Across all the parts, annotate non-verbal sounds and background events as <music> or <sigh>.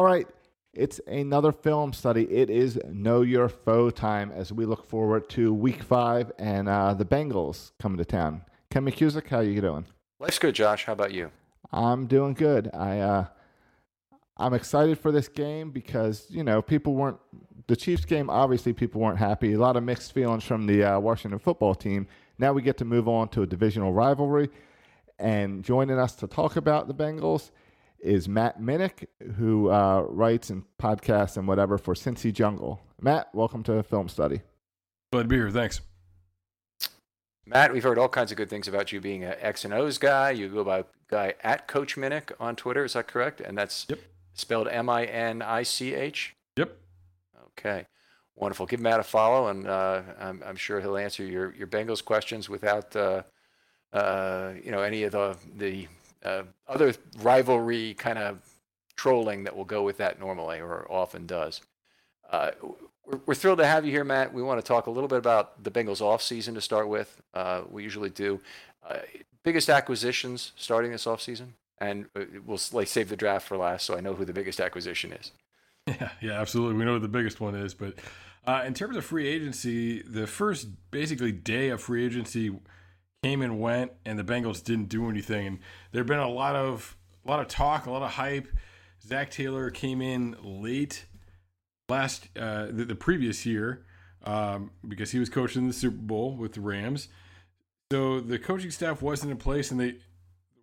All right, it's another film study. It is Know Your Foe time as we look forward to Week Five and uh, the Bengals coming to town. Ken McCusick, how you doing? Life's good, Josh. How about you? I'm doing good. I uh, I'm excited for this game because you know people weren't the Chiefs game. Obviously, people weren't happy. A lot of mixed feelings from the uh, Washington football team. Now we get to move on to a divisional rivalry, and joining us to talk about the Bengals is Matt Minich, who uh, writes and podcasts and whatever for Cincy Jungle. Matt, welcome to Film Study. Glad to be here. Thanks. Matt, we've heard all kinds of good things about you being an X and O's guy. You go by guy at Coach Minich on Twitter. Is that correct? And that's yep. spelled M I N I C H. Yep. Okay. Wonderful. Give Matt a follow, and uh, I'm, I'm, sure he'll answer your, your Bengals questions without uh, uh, you know any of the the uh, other rivalry kind of trolling that will go with that normally or often does. Uh, we're, we're, thrilled to have you here, Matt. We want to talk a little bit about the Bengals off season to start with. Uh, we usually do. Uh, biggest acquisitions starting this offseason? And uh, we'll like save the draft for last, so I know who the biggest acquisition is. <laughs> Yeah, yeah, absolutely. We know what the biggest one is, but uh, in terms of free agency, the first basically day of free agency came and went, and the Bengals didn't do anything. And there have been a lot of a lot of talk, a lot of hype. Zac Taylor came in late last uh, the, the previous year um, because he was coaching the Super Bowl with the Rams. So the coaching staff wasn't in place, and the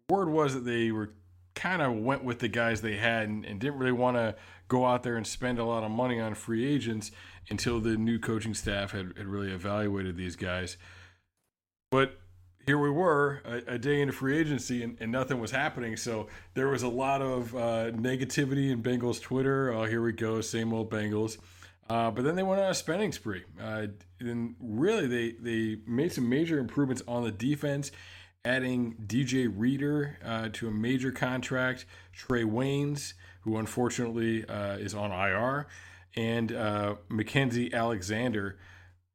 word was that they were kind of went with the guys they had and, and didn't really want to go out there and spend a lot of money on free agents until the new coaching staff had, had really evaluated these guys. But here we were a, a, day into free agency and, and, nothing was happening. So there was a lot of uh, negativity in Bengals Twitter. Oh, here we go, same old Bengals. Uh, but then they went on a spending spree. Uh, and really, they, they made some major improvements on the defense, adding DJ Reader uh, to a major contract, Trae Waynes, who unfortunately uh, is on IR, and uh, Mackenzie Alexander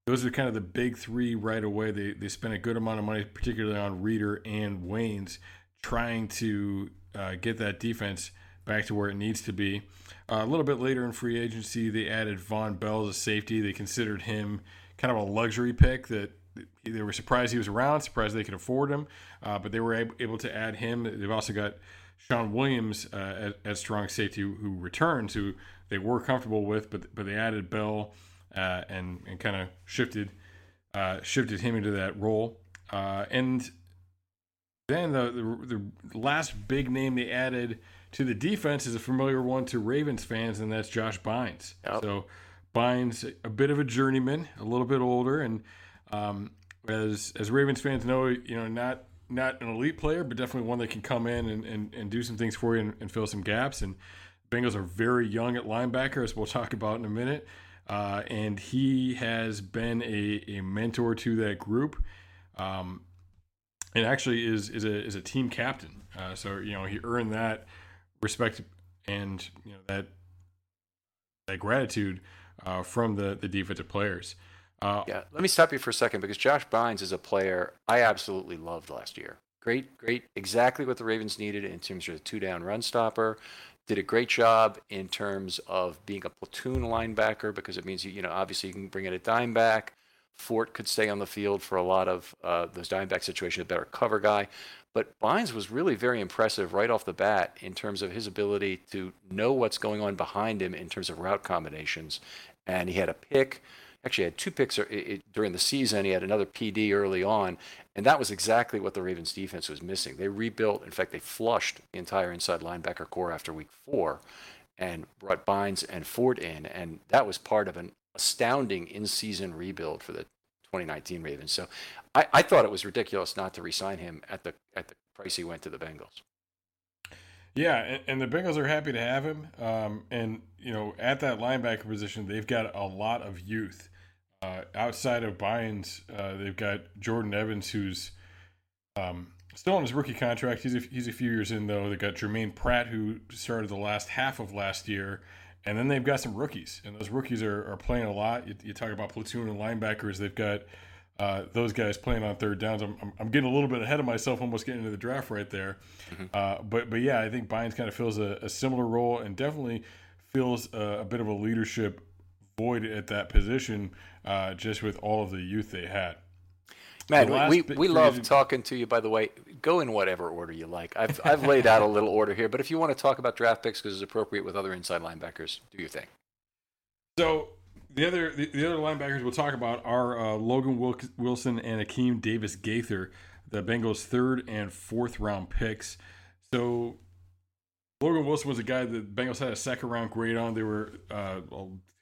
those are kind of the big three right away. They they spent a good amount of money, particularly on Reader and Waynes, trying to uh, get that defense back to where it needs to be. Uh, a little bit later in free agency, they added Vonn Bell as a safety. They considered him kind of a luxury pick that they were surprised he was around, surprised they could afford him, uh, but they were able to add him. They've also got Shawn Williams uh, at, at, strong safety who returns, who they were comfortable with, but but they added Bell uh, and and kind of shifted uh, shifted him into that role. Uh, and then the, the, the last big name they added to the defense is a familiar one to Ravens fans, and that's Josh Bynes. Yep. So Bynes, a bit of a journeyman, a little bit older, and um, as as Ravens fans know, you know not not an elite player, but definitely one that can come in and, and, and do some things for you and, and fill some gaps. And Bengals are very young at linebacker, as we'll talk about in a minute. Uh, and he has been a, a mentor to that group, um, and actually is is a is a team captain. Uh, so you know he earned that respect and you know that that gratitude uh, from the the defensive players. Uh, yeah, let me stop you for a second because Josh Bynes is a player I absolutely loved last year. Great, great, exactly what the Ravens needed in terms of a two down run stopper did a great job in terms of being a platoon linebacker because it means you, you know obviously you can bring in a dime back. Fort could stay on the field for a lot of uh, those dime back situations, a better cover guy. But Bynes was really very impressive right off the bat in terms of his ability to know what's going on behind him in terms of route combinations. And he had a pick actually had two picks during the season. He had another PD early on, and that was exactly what the Ravens defense was missing. They rebuilt, in fact, they flushed the entire inside linebacker corps after week four and brought Bynes and Fort in, and that was part of an astounding in-season rebuild for the 2019 Ravens. So I, I thought it was ridiculous not to re-sign him at the at the price he went to the Bengals. Yeah, and, and, the Bengals are happy to have him. Um, and you know, at that linebacker position, they've got a lot of youth. Uh, outside of Bynes, uh, they've got Jordan Evans, who's um, still on his rookie contract. He's a, he's a few years in, though. They've got Jermaine Pratt, who started the last half of last year. And then they've got some rookies, and those rookies are, are playing a lot. You, you talk about platoon and linebackers. They've got uh, those guys playing on third downs. I'm, I'm, I'm, getting a little bit ahead of myself, almost getting into the draft right there. Mm-hmm. Uh, but but yeah, I think Bynes kind of fills a, a, similar role and definitely feels a, a, bit of a leadership void at that position, uh, just with all of the youth they had. Man, we, we love talking to you. By the way, go in whatever order you like. I've I've <laughs> laid out a little order here, but if you want to talk about draft picks because it's appropriate with other inside linebackers, do your thing. So the other the, the other linebackers we'll talk about are uh, Logan Wilson and Akeem Davis Gaither, the Bengals' third and fourth round picks. So Logan Wilson was a guy that Bengals had a second round grade on. They were uh,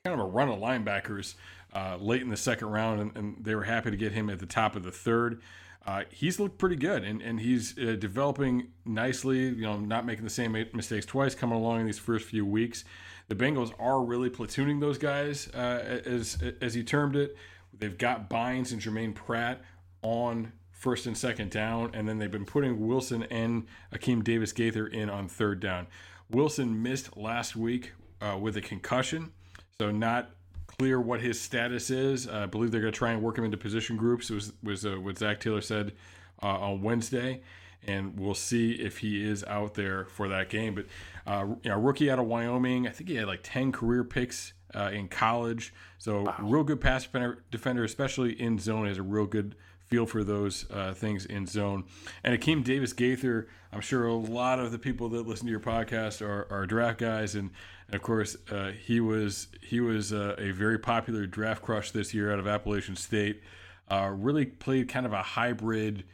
kind of a run of linebackers uh, late in the second round, and, and, they were happy to get him at the top of the third. Uh, he's looked pretty good, and, and he's uh, developing nicely. You know, not making the same mistakes twice, coming along in these first few weeks. The Bengals are really platooning those guys, uh, as as he termed it. They've got Bynes and Jermaine Pratt on first and second down, and then they've been putting Wilson and Akeem Davis Gaither in on third down. Wilson missed last week uh, with a concussion. So not clear what his status is. Uh, I believe they're going to try and work him into position groups. It was was uh, what Zac Taylor said uh, on Wednesday, and we'll see if he is out there for that game. But uh, you know, rookie out of Wyoming, I think he had like ten career picks uh, in college, so wow. real good pass defender, defender, especially in zone, has a real good feel for those uh, things in zone. And Akeem Davis Gaither, I'm sure a lot of the people that listen to your podcast are, are draft guys, and, and of course uh, he was he was uh, a very popular draft crush this year out of Appalachian State. Uh, really played kind of a hybrid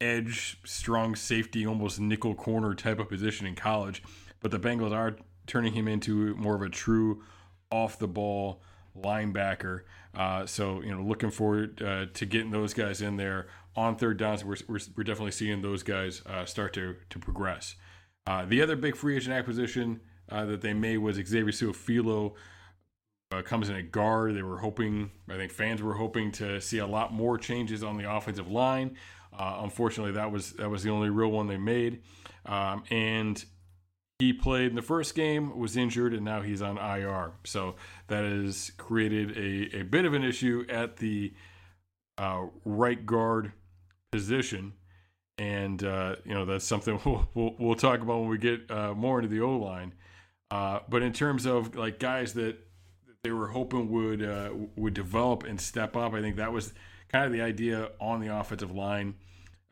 edge, strong safety, almost nickel corner type of position in college, but the Bengals are turning him into more of a true off the ball linebacker. Uh, so you know, looking forward uh, to getting those guys in there on third downs. We're, we're, we're definitely seeing those guys uh, start to to progress. Uh, the other big free agent acquisition uh, that they made was Xavier Su'a-Filo. Uh, comes in a guard. They were hoping, I think fans were hoping to see a lot more changes on the offensive line. unfortunately, that was that was the only real one they made. Um, and he played in the first game, was injured, and now he's on IR. So that has created a, a bit of an issue at the uh, right guard position. And, uh, you know, that's something <laughs> we'll, we'll, we'll, talk about when we get uh, more into the O line. Uh, but in terms of like guys that they were hoping would uh, would develop and step up, I think that was kind of the idea on the offensive line.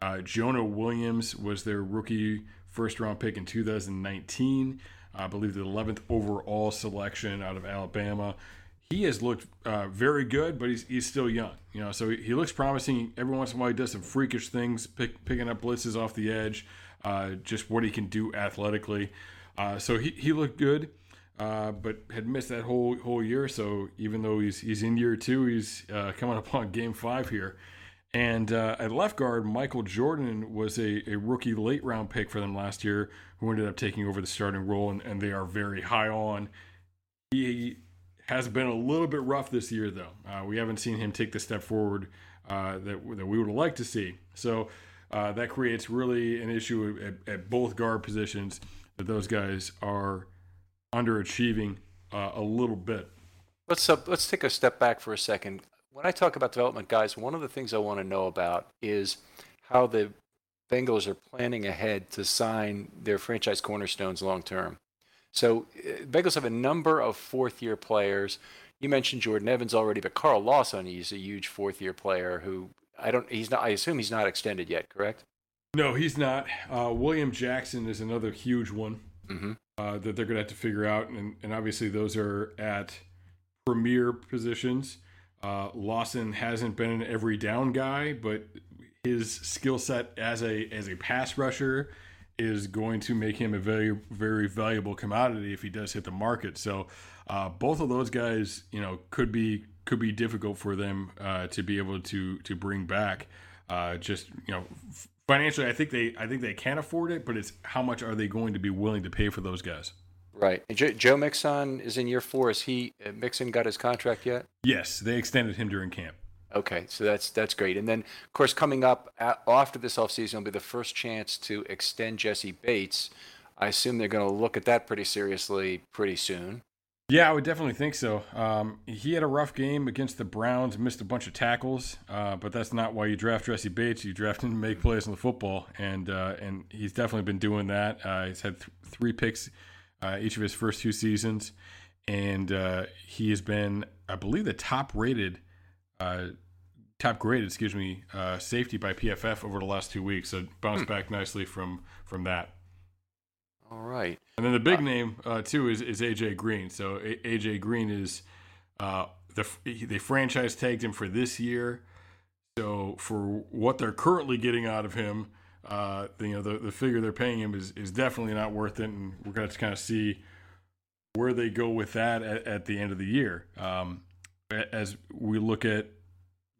Uh, Jonah Williams was their rookie first round pick in 2019. I believe the 11th overall selection out of Alabama. He has looked uh, very good, but he's, he's still young. You know, so he, he, looks promising. Every once in a while, he does some freakish things, pick, picking up blitzes off the edge, uh, just what he can do athletically. Uh, so he, he looked good, uh, but had missed that whole whole year. So even though he's he's in year two, he's uh, coming up on <laughs> game five here. And uh, at left guard, Michael Jordan was a, a, rookie late round pick for them last year who ended up taking over the starting role, and, and, they are very high on. He has been a little bit rough this year, though. Uh, we haven't seen him take the step forward uh, that, that we would like to see. So uh, that creates really an issue at, at, both guard positions that those guys are underachieving uh, a little bit. Let's uh, let's take a step back for a second when I talk about development guys, one of the things I want to know about is how the Bengals are planning ahead to sign their franchise cornerstones long term. So, uh, Bengals have a number of fourth year players. You mentioned Jordan Evans already, but Carl Lawson is a huge fourth year player who I don't, he's not, I assume he's not extended yet, correct? No, he's not. Uh, William Jackson is another huge one mm-hmm. uh, that they're going to have to figure out. And, and obviously, those are at premier positions. Uh, Lawson hasn't been an every down guy, but his skill set as a as a pass rusher is going to make him a very very valuable commodity if he does hit the market. So uh, both of those guys, you know, could be could be difficult for them uh, to be able to to bring back. Uh, just you know, financially, I think they I think they can afford it, but it's how much are they going to be willing to pay for those guys? Right. And Joe, Joe Mixon is in year four. Is he uh, Mixon got his contract yet? Yes, they extended him during camp. Okay, so that's that's great. And then, of course, coming up at, after this offseason will be the first chance to extend Jessie Bates. I assume they're going to look at that pretty seriously pretty soon. Yeah, I would definitely think so. Um, he had a rough game against the Browns, missed a bunch of tackles, uh, but that's not why you draft Jessie Bates. You draft him to make plays on the football, and uh, and he's definitely been doing that. Uh, he's had th- three picks uh, each of his first two seasons, and uh, he has been, I believe, the top rated, uh, top graded, excuse me, uh, safety by PFF over the last two weeks. So bounced hmm. back nicely from from that. All right. And then the big uh, name uh, too is is AJ Green. So a- AJ Green is the they franchise tagged him for this year. So for what they're currently getting out of him, uh, you know, the, the figure they're paying him is, is definitely not worth it. And we're going to kind of see where they go with that at, at the end of the year. Um, as we look at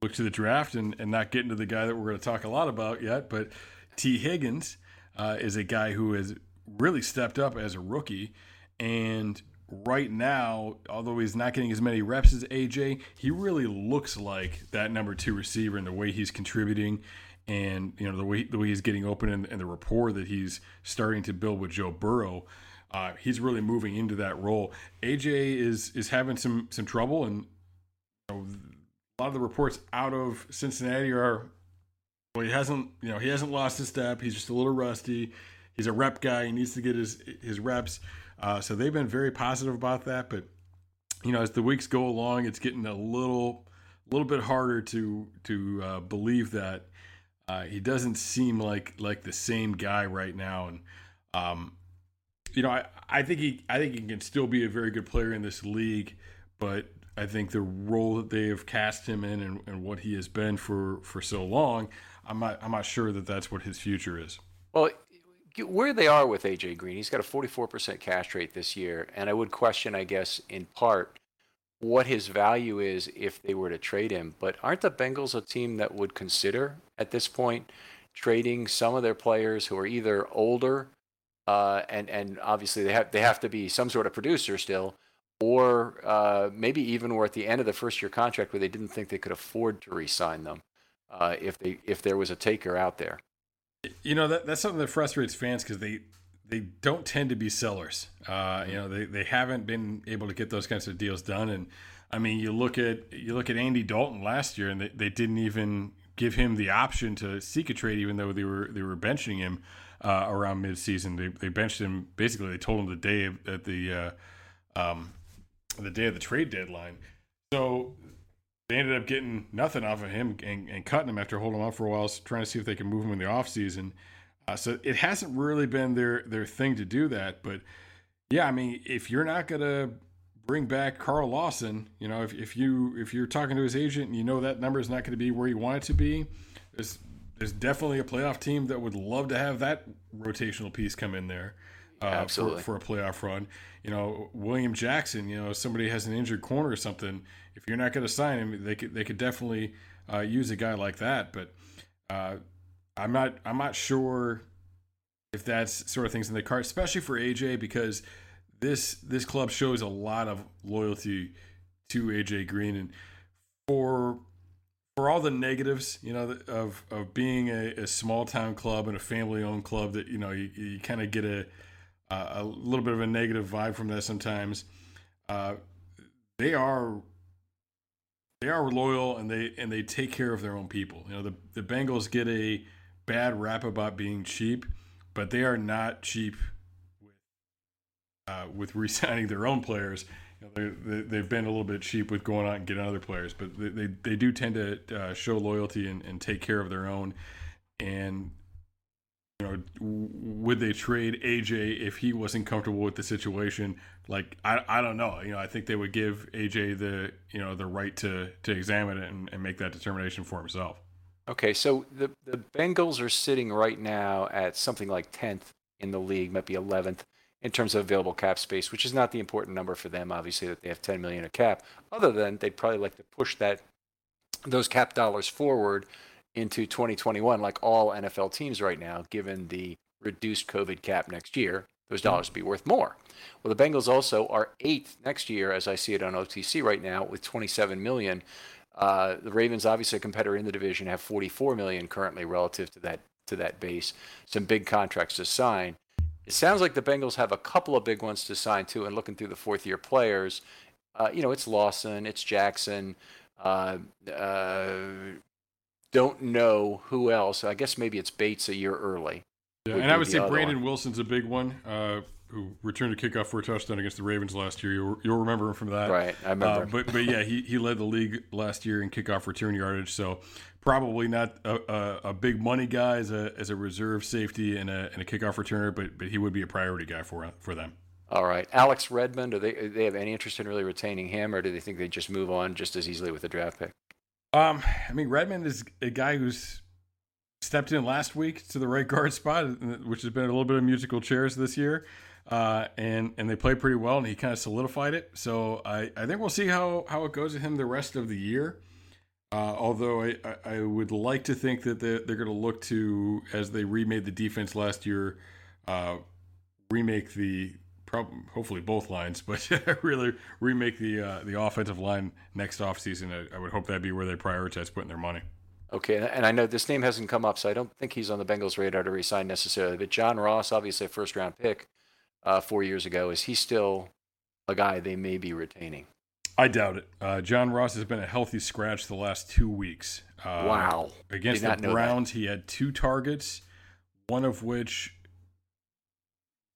look to the draft and, and not get into the guy that we're going to talk a lot about yet, but Tee Higgins uh, is a guy who has really stepped up as a rookie. And right now, although he's not getting as many reps as AJ, he really looks like that number two receiver in the way he's contributing and you know the way the way he's getting open and, and the rapport that he's starting to build with Joe Burrow, uh, he's really moving into that role. AJ is is having some some trouble, and you know, a lot of the reports out of Cincinnati are Well, he hasn't, you know, he hasn't lost his step. He's just a little rusty. He's a rep guy. He needs to get his his reps. Uh, so they've been very positive about that. But you know, as the weeks go along, it's getting a little a little bit harder to to uh, believe that uh, he doesn't seem like like the same guy right now. And um, you know, I, I think he I think he can still be a very good player in this league, but I think the role that they have cast him in and, and what he has been for for so long, I'm not I'm not sure that that's what his future is. Well, where they are with AJ Green, he's got a 44% catch rate this year, and I would question, I guess, in part, what his value is if they were to trade him. But aren't the Bengals a team that would consider at this point trading some of their players who are either older, uh, and and obviously they have they have to be some sort of producer still, or uh, maybe even were at the end of the first year contract where they didn't think they could afford to re-sign them uh, if they if there was a taker out there. You know that that's something that frustrates fans because they they don't tend to be sellers. Uh, you know they, they haven't been able to get those kinds of deals done. And I mean, you look at you look at Andy Dalton last year, and they, they didn't even give him the option to seek a trade, even though they were they were benching him uh, around midseason. They they benched him basically. They told him the day at the uh, um, the day of the trade deadline. So they ended up getting nothing off of him and, and cutting him after holding him up for a while, trying to see if they can move him in the offseason. Uh, so it hasn't really been their their thing to do that. But yeah, I mean, if you're not gonna bring back Carl Lawson, you know, if, if you if you're talking to his agent and you know that number is not going to be where you want it to be, there's there's definitely a playoff team that would love to have that rotational piece come in there. Uh, for, for a playoff run, you know William Jackson. You know if somebody has an injured corner or something. If you're not going to sign him, they could they could definitely uh, use a guy like that. But uh, I'm not I'm not sure if that's sort of things in the card, especially for AJ because this this club shows a lot of loyalty to AJ Green and for for all the negatives, you know, of of being a, a small town club and a family owned club that you know you, you kind of get a a little bit of a negative vibe from that sometimes. Uh, they are they are loyal and they and they take care of their own people. You know, the the Bengals get a bad rap about being cheap, but they are not cheap with uh, with <laughs> re-signing their own players. You know, they, have been a little bit cheap with going out and getting other players, but they, they, they do tend to uh, show loyalty and, and take care of their own. And you know, would they trade AJ if he wasn't comfortable with the situation? Like, I, I don't know. You know, I think they would give AJ the you know the right to to examine it and, and make that determination for himself. Okay, so the the Bengals are sitting right now at something like 10th in the league, might be 11th in terms of available cap space, which is not the important number for them. Obviously, that they have 10 million of cap. Other than they'd probably like to push that those cap dollars forward into 2021, like all NFL teams right now, given the reduced COVID cap next year. Those mm-hmm. dollars would be worth more. Well, the Bengals also are eighth next year, as I see it on OTC right now, with 27 million. Uh, the Ravens, obviously a competitor in the division, have 44 million currently relative to that to that base. Some big contracts to sign. It sounds like the Bengals have a couple of big ones to sign too. And looking through the fourth year players, uh, you know, it's Lawson, it's Jackson. Uh, uh don't know who else. I guess maybe it's Bates a year early. Yeah, and I would say Brandon one. Wilson's a big one. Who returned a kickoff for a touchdown against the Ravens last year. You'll, you'll remember him from that. Right, I remember. Uh, but but yeah, he, he led the league last year in kickoff return yardage. So probably not a, a, a, big money guy as a as a reserve safety and a, and a kickoff returner, but but he would be a priority guy for for them. All right, Alex Redmond. Do they do they have any interest in really retaining him, or do they think they just move on just as easily with the draft pick? Um, I mean, Redmond is a guy who's stepped in last week to the right guard <laughs> spot, which has been a little bit of musical chairs this year uh, and and they played pretty well, and he kind of solidified it. So I, I think we'll see how how it goes with him the rest of the year. Uh, although I, I would like to think that they're, they're going to look to as they remade the defense last year, uh, remake the hopefully both lines, <laughs> but really remake the uh, the offensive line next offseason. I, I would hope that'd be where they prioritize putting their money. Okay, and I know this name hasn't come up, so I don't think he's on the Bengals' radar to resign necessarily. But John Ross, obviously a first round pick, uh, four years ago. Is he still a guy they may be retaining? I doubt it. Uh, John Ross has been a healthy scratch the last two weeks. Uh, wow. Against the. Browns, he had two targets, one of which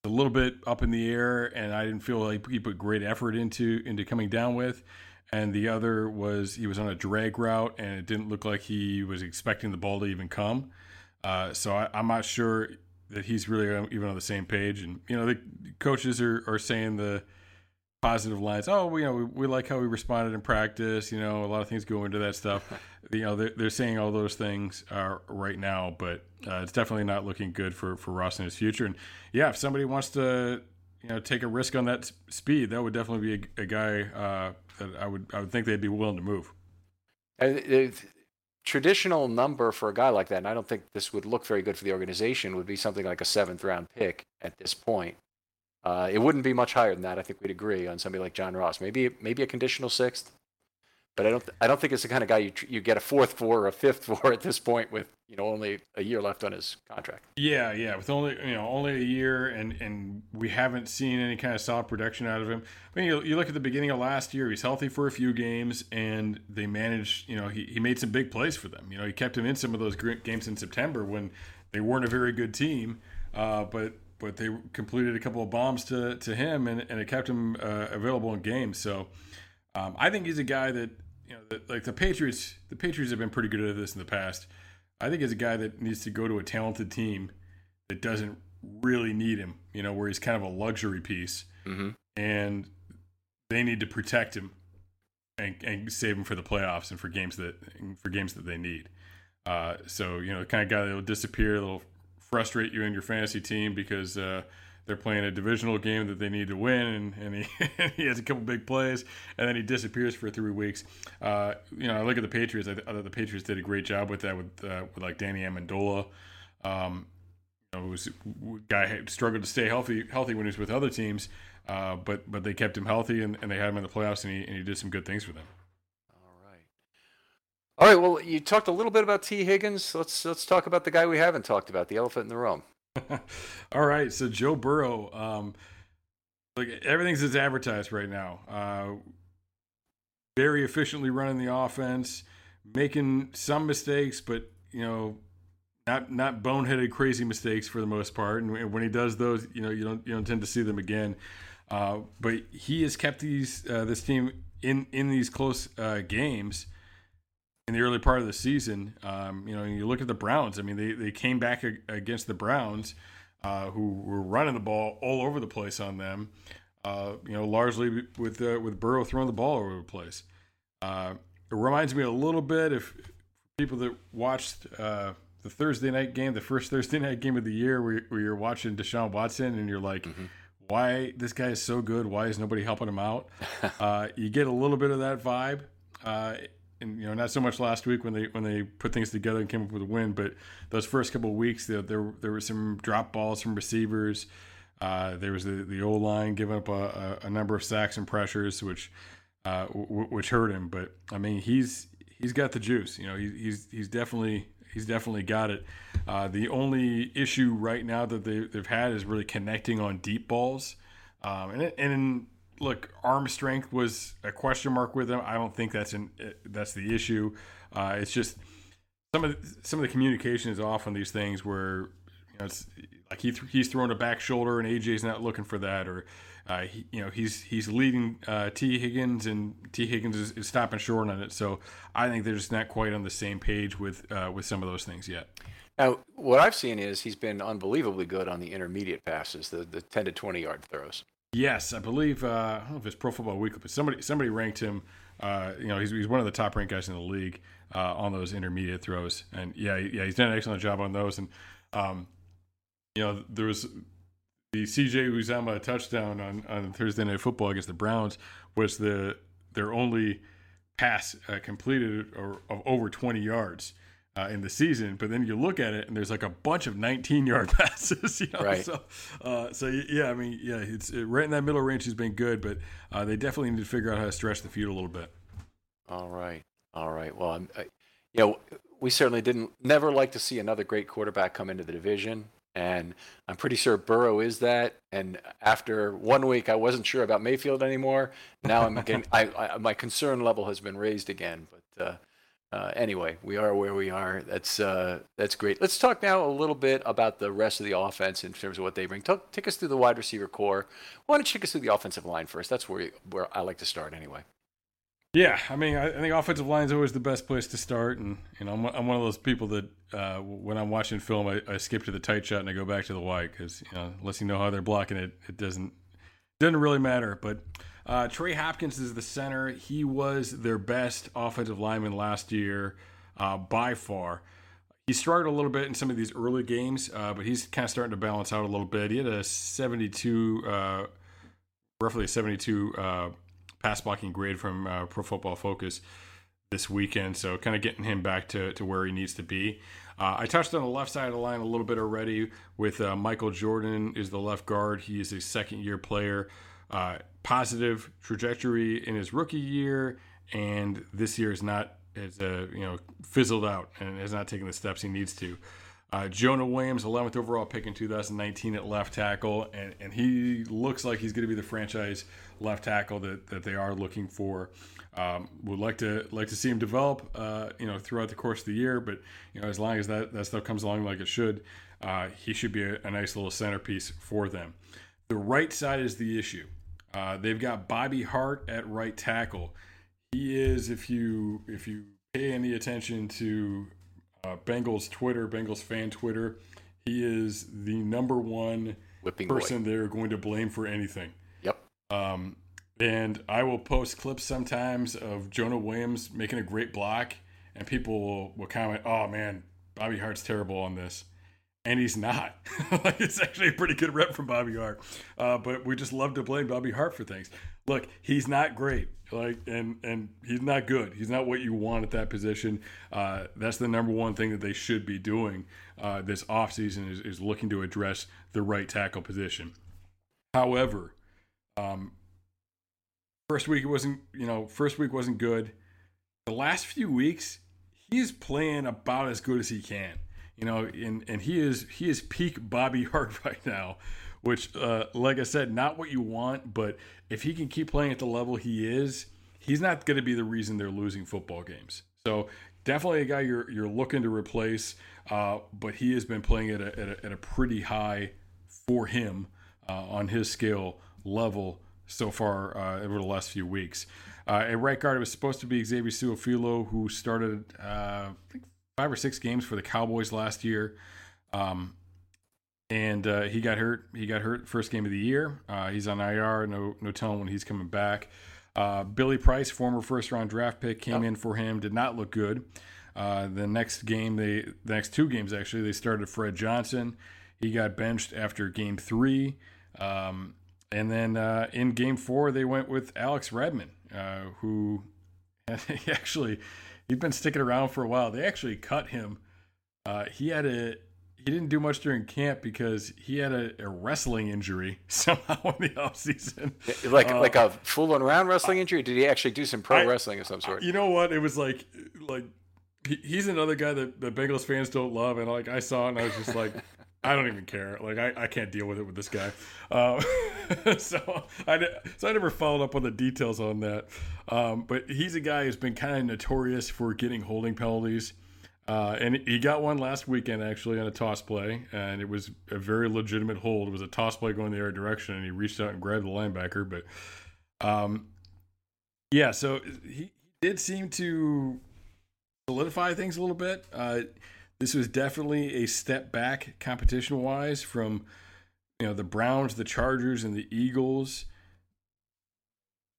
a little bit up in the air, and I didn't feel like he put great effort into into coming down with. And the other was he was on a drag route, and it didn't look like he was expecting the ball to even come. Uh, so I, I'm not sure that he's really even on the same page. And you know, the coaches are are saying the positive lines. Oh, we, you know, we, we like how we responded in practice. You know, a lot of things go into that stuff. <laughs> you know, they're, they're saying all those things uh, right now, but uh, it's definitely not looking good for for Ross in his future. And yeah, if somebody wants to, you know, take a risk on that speed, that would definitely be a, a guy uh, that I would I would think they'd be willing to move. And the traditional number for a guy like that, and I don't think this would look very good for the organization, would be something like a seventh round pick at this point. Uh, it wouldn't be much higher than that. I think we'd agree on somebody like John Ross. Maybe maybe a conditional sixth, but I don't I don't think it's the kind of guy you tr- you get a fourth for or a fifth <laughs> for at this point with you know only a year left on his contract. Yeah, yeah, with only you know only a year, and and we haven't seen any kind of solid production out of him. I mean, you, you look at the beginning of last year; he's healthy for a few games, and they managed. You know, he, he made some big plays for them. You know, he kept him in some of those games in September when they weren't a very good team, uh, but but they completed a couple of bombs to to him, and, and it kept him uh, available in games. So um, I think he's a guy that you know, that, like the Patriots. The Patriots have been pretty good at this in the past. I think he's a guy that needs to go to a talented team that doesn't really need him. You know, where he's kind of a luxury piece, Mm-hmm. and they need to protect him and, and save him for the playoffs and for games that for games that they need. Uh, so you know, the kind of guy that will disappear, that'll frustrate you and your fantasy team because uh, they're playing a divisional game that they need to win, and, and he <laughs> he has a couple big plays, and then he disappears for three weeks. Uh, you know, I look at the Patriots. I, I thought the Patriots did a great job with that with uh, with like Danny Amendola. Um, you know, was guy struggled to stay healthy healthy when he was with other teams, uh, but but they kept him healthy and, and they had him in the playoffs and he, and he did some good things for them. All right. All right. Well, you talked a little bit about Tee Higgins. Let's let's talk about the guy we haven't talked about, the elephant in the room. <laughs> All right, so Joe Burrow, um, like everything's as advertised right now. Uh, very efficiently running the offense, making some mistakes, but you know, not not boneheaded crazy mistakes for the most part. And when he does those, you know, you don't you don't tend to see them again. Uh, but he has kept these uh, this team in in these close uh, games in the early part of the season. Um, you know, you look at the Browns. I mean, they they came back ag- against the Browns, uh, who were running the ball all over the place on them. Uh, you know, largely with uh, with Burrow throwing the ball all over the place. Uh, it reminds me a little bit if people that watched uh, the Thursday night game, the first Thursday <laughs> night game of the year, where, where you're watching Deshaun Watson and you're like, why this guy is so good? Why is nobody helping him out? <laughs> uh, you get a little bit of that vibe. Uh, and you know, not so much last week when they when they put things together and came up with a win, but those first couple weeks, there there, there were some drop balls from receivers. Uh, there was the the O line giving up a, a, a number of sacks and pressures, which uh, w- which hurt him. But I mean, he's he's got the juice. You know, he, he's he's definitely he's definitely got it. Uh, the only issue right now that they, they've had is really connecting on deep balls. Um, and and look, arm strength was a question mark with him. I don't think that's an that's the issue. Uh, it's just some of the, some of the communication is off on these things where you know it's like he th- he's throwing a back shoulder and AJ's not looking for that or. Uh, he, you know he's he's leading uh, Tee Higgins and Tee Higgins is, is stopping short on it. So I think they're just not quite on the same page with uh, with some of those things yet. Now, what I've seen is he's been unbelievably good on the intermediate passes, the the 10 to 20 yard throws. Yes, I believe. Uh, I don't know if it's Pro Football Weekly, but somebody somebody ranked him. Uh, you know, he's, he's one of the top ranked guys in the league uh, on those intermediate throws, and yeah, yeah, he's done an excellent job on those. And um, you know, there was the CJ Uzomah touchdown on, on Thursday Night Football against the Browns was the their only pass uh, completed or, of over 20 yards uh, in the season. But then you look at it and there's like a bunch of 19 yard <laughs> passes. You know? Right. So, uh, so yeah, I mean, yeah, it's it, right in that middle range He's been good, but uh, they definitely need to figure out how to stretch the field a little bit. All right, all right. Well, I'm, I, you know, we certainly didn't never like to see another great quarterback come into the division, And I'm pretty sure Burrow is that. And after one week, I wasn't sure about Mayfield anymore. Now I'm getting, <laughs> I, I, my concern level has been raised again. But uh, anyway, we are where we are. That's uh, that's great. Let's talk now a little bit about the rest of the offense in terms of what they bring. Talk, take us through the wide receiver corps. Why don't you take us through the offensive line first? That's where where I like to start anyway. Yeah, I mean, I, I think offensive line is always the best place to start, and you know, I'm, I'm one of those people that uh, when I'm watching film, I, I, skip to the tight shot and I go back to the wide because you know, unless you know how they're blocking it, it doesn't doesn't really matter. But uh, Trey Hopkins is the center. He was their best offensive lineman last year uh, by far. He struggled a little bit in some of these early games, uh, but he's kind of starting to balance out a little bit. He had a 72, uh, roughly a 72 uh, pass blocking grade from uh, Pro Football Focus this weekend, so kind of getting him back to, to where he needs to be. Uh, I touched on the left side of the line a little bit already with uh, Michael Jordan is the left guard. He is a second year player uh, positive trajectory in his rookie year, and this year is not has uh, you know fizzled out and has not taken the steps he needs to. Uh, Jonah Williams, 11th overall pick in 2019 at left tackle, and, and he looks like he's going to be the franchise left tackle that, that they are looking for. Um, would like to like to see him develop, uh, you know, throughout the course of the year. But you know, as long as that, that stuff comes along like it should, uh, he should be a, a, nice little centerpiece for them. The right side is the issue. Uh, they've got Bobby Hart at right tackle. He is, if you if you pay any attention to uh, Bengals Twitter, Bengals fan Twitter, he is the number one Whipping person boy. they're going to blame for anything. Yep. Um, and I will post clips sometimes of Jonah Williams making a great block, and people will, will comment, "Oh man, Bobby Hart's terrible on this." And he's not. <laughs> like it's actually a pretty good rep from Bobby Hart. Uh, but we just love to blame Bobby Hart for things. Look, he's not great. Like and and he's not good. He's not what you want at that position. Uh, that's the number one thing that they should be doing uh, this offseason is, is looking to address the right tackle position. However, um, first week it wasn't you know first week wasn't good. The last few weeks he's playing about as good as he can you know, and and he is he is peak Bobby <laughs> Hart right now, which, uh, like I said, not what you want, but if he can keep playing at the level he is, he's not going to be the reason they're losing football games. So definitely a guy you're you're looking to replace, uh, but he has been playing at a, at a, at a pretty high for him uh, on his skill level so far uh, over the last few weeks. Uh, at right guard, it was supposed to be Xavier Su'a-Filo, who started, uh, I think, five or six games for the Cowboys last year. Um, and uh, he got hurt. He got hurt first game of the year. Uh, he's on IR. No, no telling when he's coming back. Uh, Billy Price, former first round draft pick, came in for him. Did not look good. Uh, the next game, they the next two games actually, they started Fred Johnson. He got benched after game three. Um, and then uh, in game four, they went with Alex Redmond, uh, who <laughs> actually he's been sticking around for a while. They actually cut him. Uh, he had a he didn't do much during camp because he had a, a wrestling injury <laughs> somehow in the offseason. Like uh, like a fooling around wrestling injury? Did he actually do some pro I, wrestling of some sort? You know what? It was like like he, he's another guy that the Bengals fans don't love, and like I saw it and I was just like. <laughs> I don't even care. Like I, I can't deal with it with this guy. Uh, <laughs> so I so I never followed up on the details on that. Um, but he's a guy who's been kind of notorious for getting holding penalties. Uh, and he got one last weekend actually on a toss play, and it was a very legitimate hold. It was a toss play going the other direction, and he reached out and grabbed the linebacker. But um, yeah, so he did seem to solidify things a little bit. Uh, this was definitely a step back competition wise from you know the Browns, the Chargers, and the Eagles.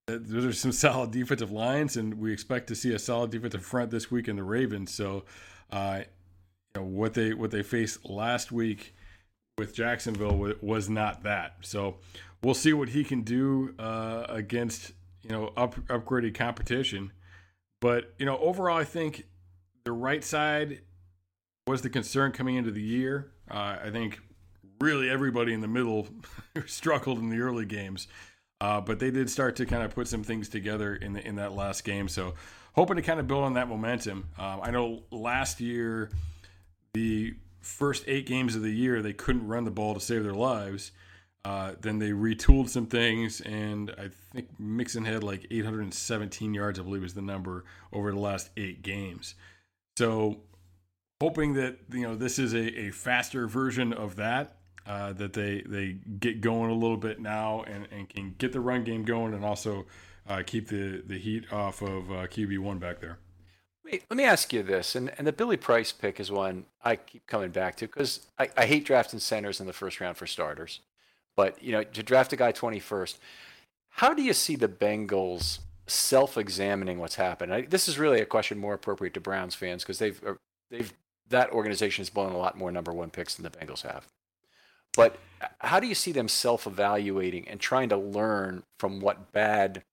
Those are some <laughs> solid defensive lines, and we expect to see a solid defensive front this week in the Ravens. So, uh, you know, what they what they faced last week with Jacksonville was not that. So, we'll see what he can do uh, against you know up, upgraded competition. But you know, overall, I think the right side was the concern coming into the year. Uh, I think really everybody in the middle <laughs> struggled in the early games, uh, but they did start to kind of put some things together in the, in that last game. So hoping to kind of build on that momentum. Um, I know last year the first eight games of the year they couldn't run the ball to save their lives. Uh, then they retooled some things, and I think Mixon had like 817 yards, I believe is the number over the last eight games. So, hoping that you know this is a, a faster version of that, uh, that they they get going a little bit now and, and can get the run game going, and also uh, keep the the heat off of uh, QB one back there. Let me ask you this, and, and the Billy Price pick is one I keep coming back to because I, I hate drafting centers in the first round for starters. But you know, to draft a guy 21st, how do you see the Bengals self-examining what's happened? I, this is really a question more appropriate to Browns fans because they've uh, they've that organization has blown a lot more number one picks than the Bengals have. But how do you see them self-evaluating and trying to learn from what bad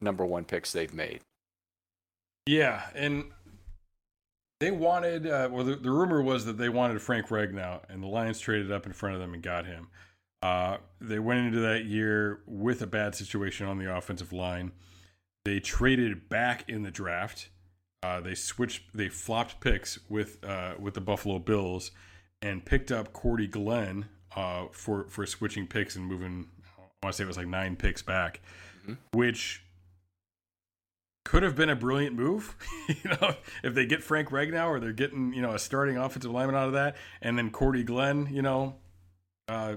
number one picks they've made? Yeah, and they wanted. Uh, well, the, the rumor was that they wanted Frank Ragnow, and the Lions traded up in front of them and got him. Uh, they went into that year with a bad situation on the offensive line. They traded back in the draft. Uh, they switched. They flopped picks with uh, with the Buffalo Bills and picked up Cordy Glenn uh, for for switching picks and moving. I want to say it was like nine picks back, mm-hmm. which could have been a brilliant move. <laughs> you know, if they get Frank Ragnow or they're getting you know a starting offensive lineman out of that, and then Cordy Glenn, you know, uh,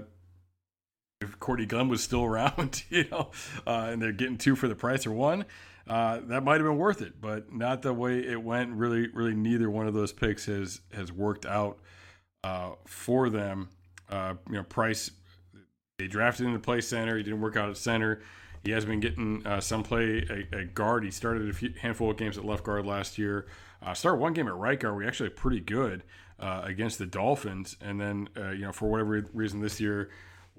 Cordy Glenn was still <laughs> around, you know, uh, and they're getting two for the price of one, uh, that might have been worth it. But not the way it went. Really, really, neither one of those picks has has worked out uh, for them. Uh, you know, Price they drafted him to play center. He didn't work out at center. He has been getting uh, some play at, guard. He started a few, handful of games at left guard last year. Uh, started one game at right guard. We actually pretty good uh, against the Dolphins, and then uh, you know for whatever reason this year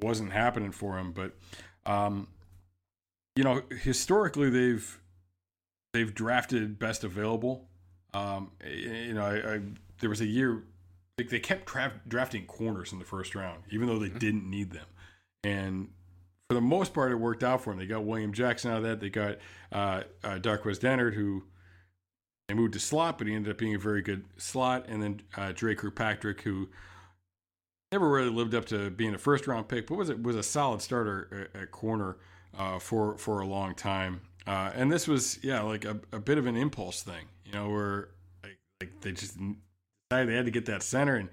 wasn't happening for him. But um, you know, historically they've they've drafted best available. Um, you know, I, I, there was a year they, they kept tra- drafting corners in the first round, even though they mm-hmm. didn't need them. And for the most part, it worked out for them. They got William Jackson out of that. They got uh, uh, Darqueze Dennard, who they moved to slot, but he ended up being a very good slot. And then uh, Dre Kirkpatrick, who never really lived up to being a first round pick, but was it was a solid starter at, at corner uh, for for a long time. Uh, and this was yeah like a, a bit of an impulse thing, you know, where like, like they just decided they had to get that center and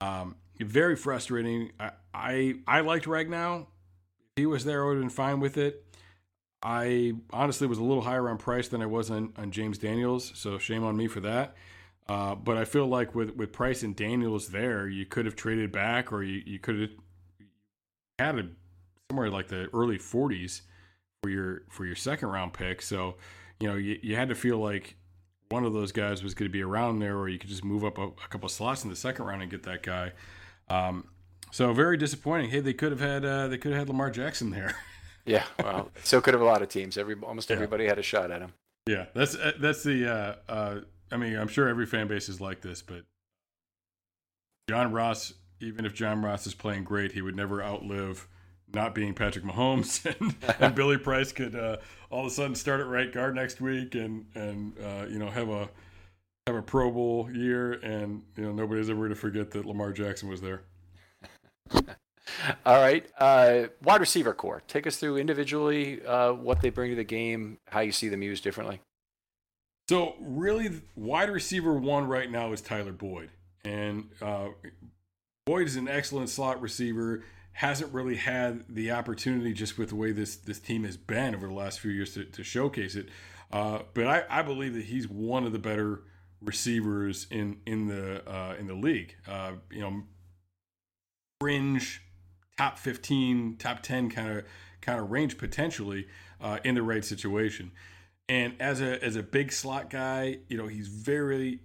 um, very frustrating. I, I I liked Ragnow. If he was there, I would have been fine with it. I honestly was a little higher on price than I was on, on James Daniels, so shame on me for that. Uh, but I feel like with, with Price and Daniels there, you could have traded back or you, you could have had a somewhere like the early 40s for your for your second round pick. So, you know, you, you had to feel like one of those guys was going to be around there, or you could just move up a, a couple slots in the second round and get that guy. Um, so very disappointing. Hey, they could have had uh, they could have had Lamar Jackson there. <laughs> yeah, well, so could have a lot of teams. Every almost everybody had a shot at him. Yeah, that's uh, that's the uh, uh I mean, I'm sure every fan base is like this, but John Ross, even if John Ross is playing great, he would never outlive not being Patrick Mahomes, <laughs> and, and Billy Price could uh, all of a sudden start at right guard next week, and and uh, you know have a have a Pro Bowl year, and you know nobody's ever going to forget that Lamar Jackson was there. <laughs> all right, uh, wide receiver corps. Take us through individually uh, what they bring to the game, how you see them used differently. So really, wide receiver one right now is Tyler Boyd, and uh, Boyd is an excellent slot receiver. Hasn't really had the opportunity just with the way this this team has been over the last few years to, to showcase it. Uh, but I, I believe that he's one of the better receivers in in the uh, in the league. Uh, you know, fringe top fifteen, top ten kind of kind of range potentially uh, in the right situation. And as a as a big slot guy, you know, he's very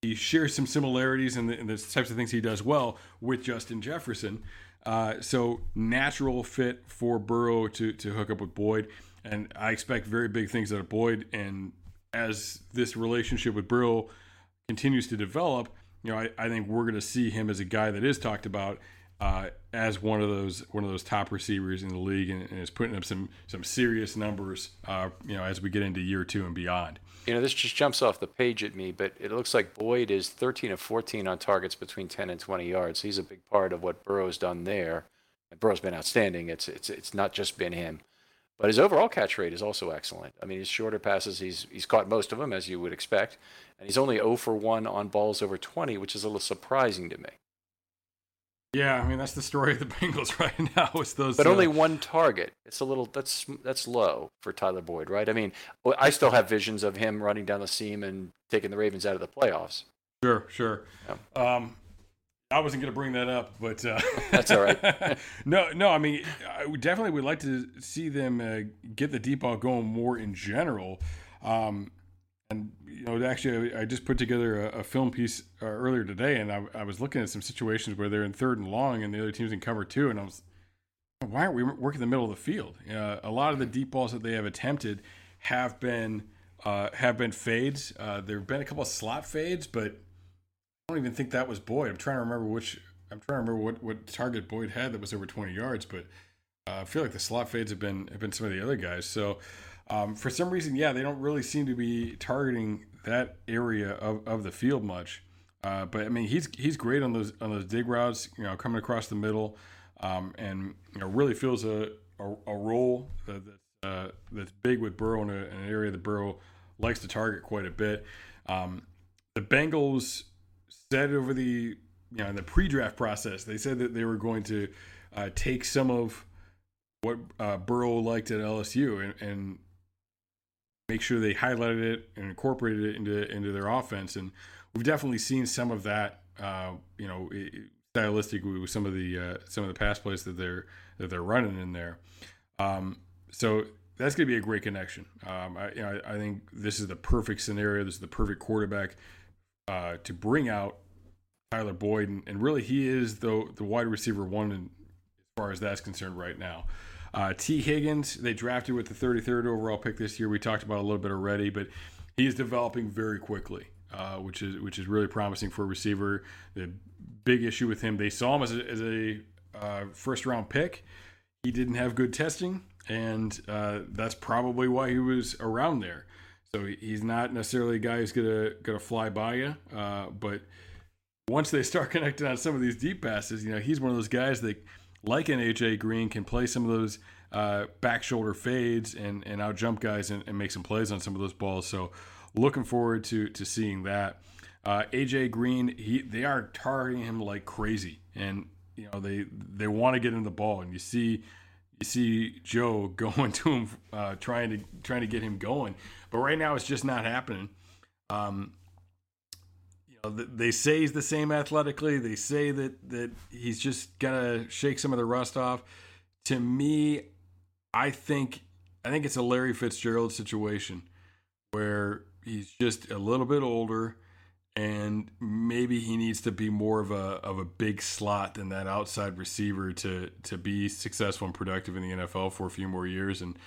he shares some similarities in the, in the types of things he does well with Justin Jefferson. Uh, so natural fit for Burrow to to hook up with Boyd, and I expect very big things out of Boyd. And as this relationship with Burrow continues to develop, you know, I, I think we're going to see him as a guy that is talked about uh, as one of those one of those top receivers in the league, and, and is putting up some some serious numbers. Uh, you know, as we get into year two and beyond. You know, this just jumps off the page at me, but it looks like Boyd is 13 of 14 on targets between 10 and 20 yards. He's a big part of what Burrow's done there. And Burrow's been outstanding. It's it's it's not just been him, but his overall catch rate is also excellent. I mean, his shorter passes, he's he's caught most of them as you would expect, and he's only 0 for 1 on balls over 20, which is a little surprising to me. Yeah, I mean that's the story of the <laughs> Bengals right now. Is those, but uh, only one target. It's a little that's that's low for Tyler Boyd, right? I mean, I still have visions of him running down the seam and taking the Ravens out of the playoffs. Sure, sure. Yeah. Um, I wasn't going to bring that up, but uh, <laughs> that's all right. <laughs> no, no. I mean, I definitely would like to see them uh, get the deep ball going more in general. Um, and you know, actually, I just put together a, a film piece uh, earlier today, and I, I, was looking at some situations where they're in third and long, and the other team's in cover two, and I was, why aren't we working the middle of the field? Uh, a lot of the deep balls that they have attempted have been uh, have been fades. Uh, there have been a couple of slot fades, but I don't even think that was Boyd. I'm trying to remember which. I'm trying to remember what, what target Boyd had that was over 20 yards, but uh, I feel like the slot fades have been have been some of the other guys. So um, for some reason, yeah, they don't really seem to be targeting that area of, of the field much. Uh, but I mean, he's he's great on those on those dig routes, you know, coming across the middle, um, and you know, really feels a a, a role that, that uh, that's big with Burrow in, a, in, an area that Burrow likes to target quite a bit. Um, the Bengals said over the you know in the pre-draft process, they said that they were going to uh, take some of what uh, Burrow liked at LSU and, and make sure they highlighted it and incorporated it into into their offense. And we've definitely seen some of that, uh, you know, stylistically with some of the uh, some of the pass plays that they're that they're running in there. Um, so that's going to be a great connection. Um, I, you know, I, I, think this is the perfect scenario. This is the perfect quarterback uh, to bring out Tyler Boyd, and, and, really he is the the wide receiver one in, as far as that's concerned right now. Uh, Tee Higgins, they drafted with the 33rd overall pick this year. We talked about a little bit already, but he's developing very quickly, uh, which is which is really promising for a receiver. The big issue with him, they saw him as a, as a uh, first round pick. He didn't have good testing, and uh, that's probably why he was around there. So he's not necessarily a guy who's gonna gonna fly by you, uh, but once they <laughs> start connecting on some of these deep passes, you know, he's one of those guys that like an AJ Green, can play some of those uh, back shoulder fades and, and out jump guys and, and, make some plays on some of those balls. So looking forward to to seeing that. Uh, AJ Green, he they are targeting him like crazy, and you know they they want to get in the ball, and you see you see Joe <laughs> going to him, uh, trying to trying to get him going, but right now it's just not happening. Um, know, they say he's the same athletically. They say that that he's just gonna shake some of the rust off. To me, I think I think it's a Larry Fitzgerald situation where he's just a little bit older and maybe he needs to be more of a of a big slot than that outside receiver to to be successful and productive in the NFL for a few more years and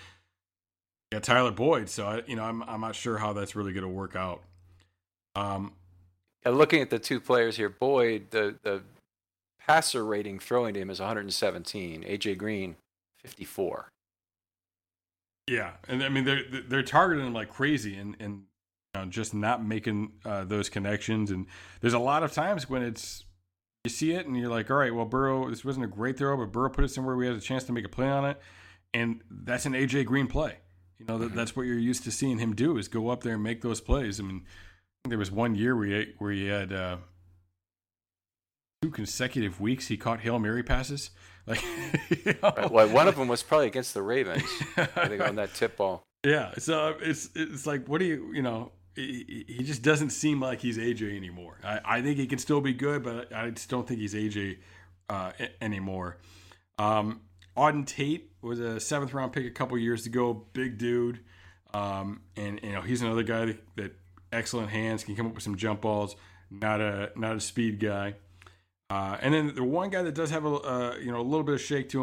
yeah Tyler Boyd so I you know I'm I'm not sure how that's really going to work out um looking at the two players here, Boyd, the the passer rating throwing to him is 117. AJ Green, 54. Yeah, and I mean they're they're targeting him like crazy, and and you know, just not making uh, those connections. And there's a lot of times when it's you see it and you're like, all right, well Burrow, this wasn't a great throw, but Burrow put it somewhere we had a chance to make a play on it, and that's an AJ Green play. You know that, that's what you're used to seeing him do is go up there and make those plays. I mean, there was one year where he, where he had uh, two consecutive weeks he caught hail mary passes. <laughs> Like, you know? right. well, one of them was probably against the Ravens. I think on that tip ball. Yeah, so it's it's like, what do you you know? He, he just doesn't seem like he's AJ anymore. I, I think he can still be good, but I just don't think he's AJ uh, anymore. Um, Auden Tate was a seventh round pick a couple years ago, big dude, um, and you know he's another guy that, that excellent hands, can come up with some jump balls. Not a not a speed guy. Uh, and then the one guy that does have a uh, you know a little bit of shake to him.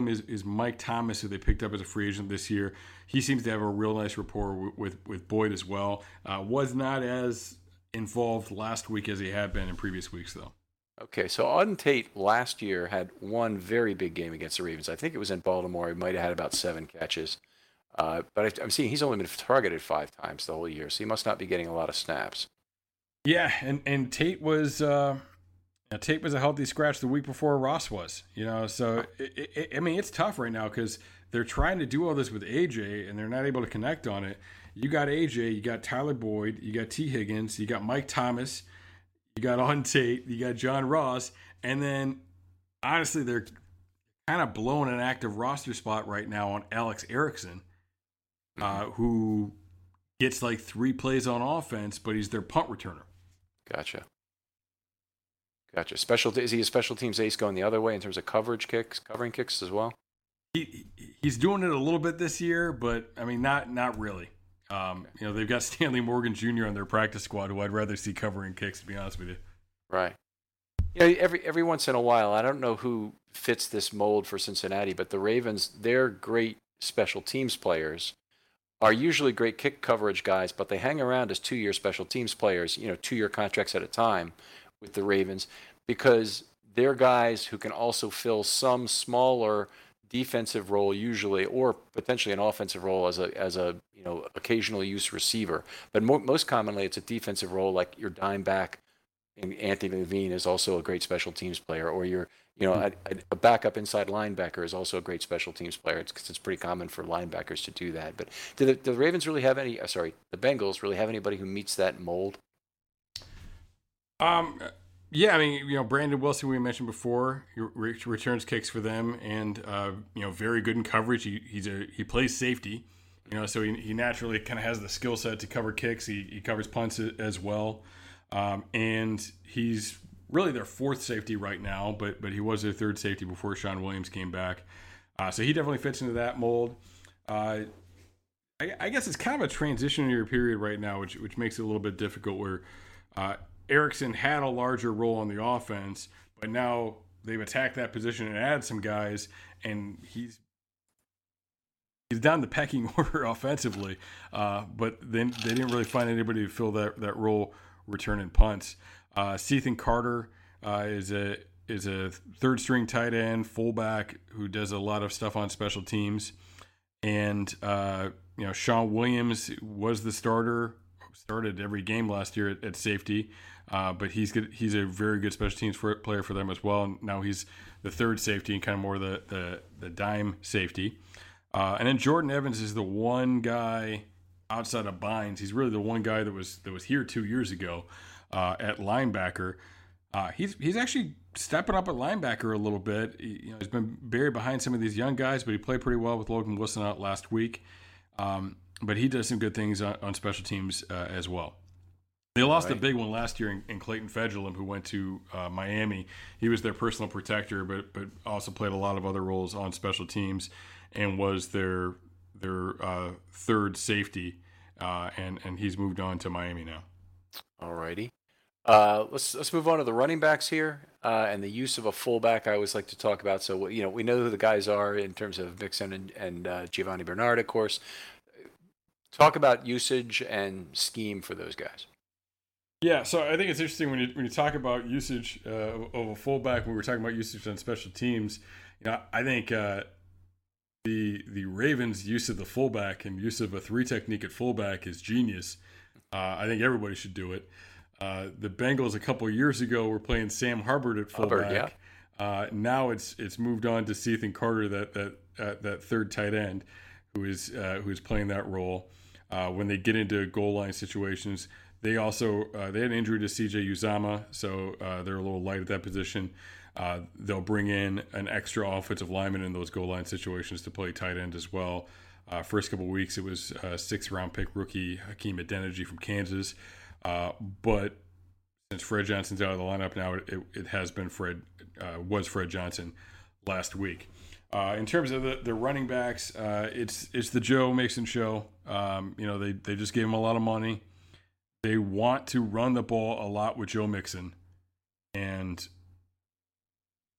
is, is Mike Thomas, who they picked up as a free agent this year. He seems to have a real nice rapport with with, with Boyd as well. Uh, was not as involved last week as he had been in previous weeks, though. Okay, so Auden Tate last year had one very big game against the Ravens. I think it was in Baltimore. He might have had about seven catches. Uh, but I, am seeing he's only been targeted five times the whole year, so he must not be getting a lot of snaps. Yeah, and, and Tate was uh, now, Tate was a healthy scratch the week before Ross was, you know. So it, it, I mean, it's tough right now because they're trying to do all this with AJ and they're not able to connect on it. You got AJ, you got Tyler Boyd, you got Tee Higgins, you got Mike Thomas, you got Auden Tate, you got John Ross, and then honestly, they're kind of blowing an active roster spot right now on Alex Erickson, uh, mm-hmm. who gets like three plays on offense, but he's their punt returner. Gotcha. Gotcha. Special is he a special teams ace going the other way in terms of coverage kicks, covering kicks as well? He he's doing it a little bit this year, but I mean not not really. Um, you know they've got <laughs> Stanley Morgan Jr. on their practice squad, who I'd rather see covering kicks. To be honest with you. Right. Yeah. You know, every every once in a while, I don't know who fits this mold for Cincinnati, but the Ravens, they're great special teams players are usually great kick coverage guys, but they hang around as two year special teams players, you know, two year contracts at a time with the Ravens because they're guys who can also fill some smaller defensive role usually or potentially an offensive role as a as a you know occasional use receiver. But mo- most commonly it's a defensive role like your dime back and Anthony Levine is also a great special teams player or your you know a, a backup inside linebacker is also a great special teams player. It's because it's pretty common for linebackers to do that. But do the, do the Ravens really have any uh, sorry the Bengals really have anybody who meets that mold um yeah, I mean, you know, Brandon Wilson, we mentioned before, returns kicks for them, and uh, you know, very good in coverage. He he's a he plays safety, you know, so he, he naturally kind of has the skill set to cover kicks. He, he covers punts as well, um, and he's really their fourth safety right now, but but he was their third safety before Shawn Williams came back. Uh, so he definitely fits into that mold. Uh, I, I, guess it's kind of a transitionary period right now, which which makes it a little bit difficult. Where uh, Erickson had a larger role on the offense, but now they've attacked that position and added some guys, and he's he's down the pecking <laughs> order offensively. Uh, but then they didn't really find anybody to fill that that role, returning punts. Uh, Carter uh, is a is a third string tight end fullback who does a lot of stuff on special teams, and uh, you know Shawn Williams was the starter, started every game last year at, at safety. Uh, but he's good. He's a very good special teams for, player for them as well. And now he's the third safety and kind of more the the, the dime safety. Uh, and then Jordan Evans is the one guy outside of Bynes. He's really the one guy that was that was here two years ago uh, at linebacker. Uh, he's he's actually stepping up at linebacker a little bit. He, you know, he's been buried behind some of these young guys, but he played pretty well with Logan Wilson out last week. Um, but he does some good things on, on special teams uh, as well. They lost right. a big one last year in, in Clayton Fejedelem, who went to uh, Miami. He was their personal protector, but but also played a lot of other roles on special teams, and was their their uh, third safety. Uh, and and he's moved on to Miami now. Alrighty, uh, let's let's move on to the running backs here uh, and the use of a fullback. I always like to talk about. So you know we know who the guys are in terms of Mixon and, and uh, Giovani Bernard, of course. Talk about usage and scheme for those guys. Yeah, so I think it's interesting when you when you talk about usage uh, of a fullback. When we were talking about usage on special teams, you know, I think uh, the the Ravens' use of the fullback and use of a three technique at fullback is genius. Uh, I think everybody should do it. Uh, the Bengals a couple years ago were playing Sam Hubbard at fullback. Hubbard, yeah. Uh, now it's it's moved on to Cethan Carter, that that uh, that third tight end, who is who is playing that role. when they get into goal line situations, they also uh, they had an injury to CJ Uzomah, so uh, they're a little light at that position. Uh, they'll bring in an extra offensive lineman in those goal line situations to play tight end as well. Uh, first couple weeks, it was a sixth round pick rookie Hakeem Adeniji from Kansas. Uh, but since Fred Johnson's out of the lineup now, it, it has been Fred, uh, was Fred Johnson last week. Uh, in terms of the, the running backs, uh, it's it's the Joe Mixon show. Um, you know, they, they just gave him a lot of money. They want to run the ball a lot with Joe Mixon. And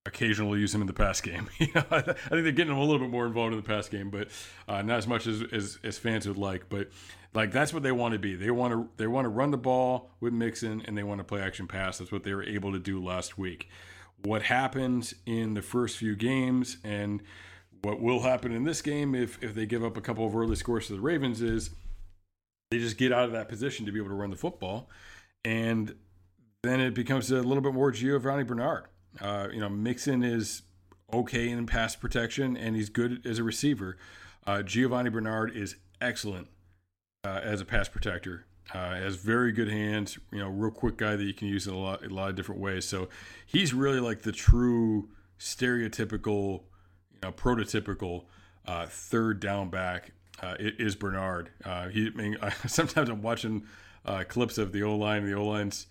occasionally use him in the pass game. <laughs> you know, I, think they're getting him a little bit more involved in the pass game, but uh, not as much as, as, as fans would like. But like that's what they want to be. They want to they want to run the ball with Mixon and they want to play action pass. That's what they were able to do last week. What happened in the first few games and what will happen in this game if if they give up a couple of early scores to the Ravens is they just get out of that position to be able to run the football and then it becomes a little bit more Giovani Bernard uh, you know, Mixon is okay in pass protection and he's good as a receiver. Uh, Giovani Bernard is excellent uh, as a pass protector. Uh, has very good hands. You know, real quick guy that you can use in a lot, a lot of different ways. So he's really like the true stereotypical, you know, prototypical uh, third down back uh, is Bernard. Uh, he, I mean, <laughs> sometimes I'm watching uh, clips of the O line. The O line's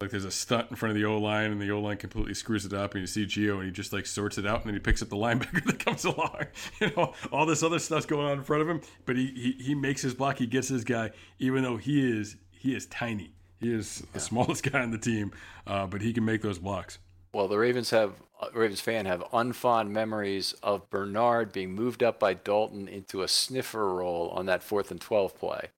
like there's a stunt in front of the O line, and the O line completely screws it up, and you see Gio, and he just like sorts it out, and then he picks up the linebacker <laughs> that comes along. <laughs> You know, all this other stuff's going on in front of him, but he he, he makes his block, he gets his guy, even though he is he is tiny. He is yeah. the smallest guy on the team, uh, but he can make those blocks. Well, the Ravens have Ravens fan have unfond memories of Bernard being moved up by Dalton into a sniffer role on that fourth and twelve play,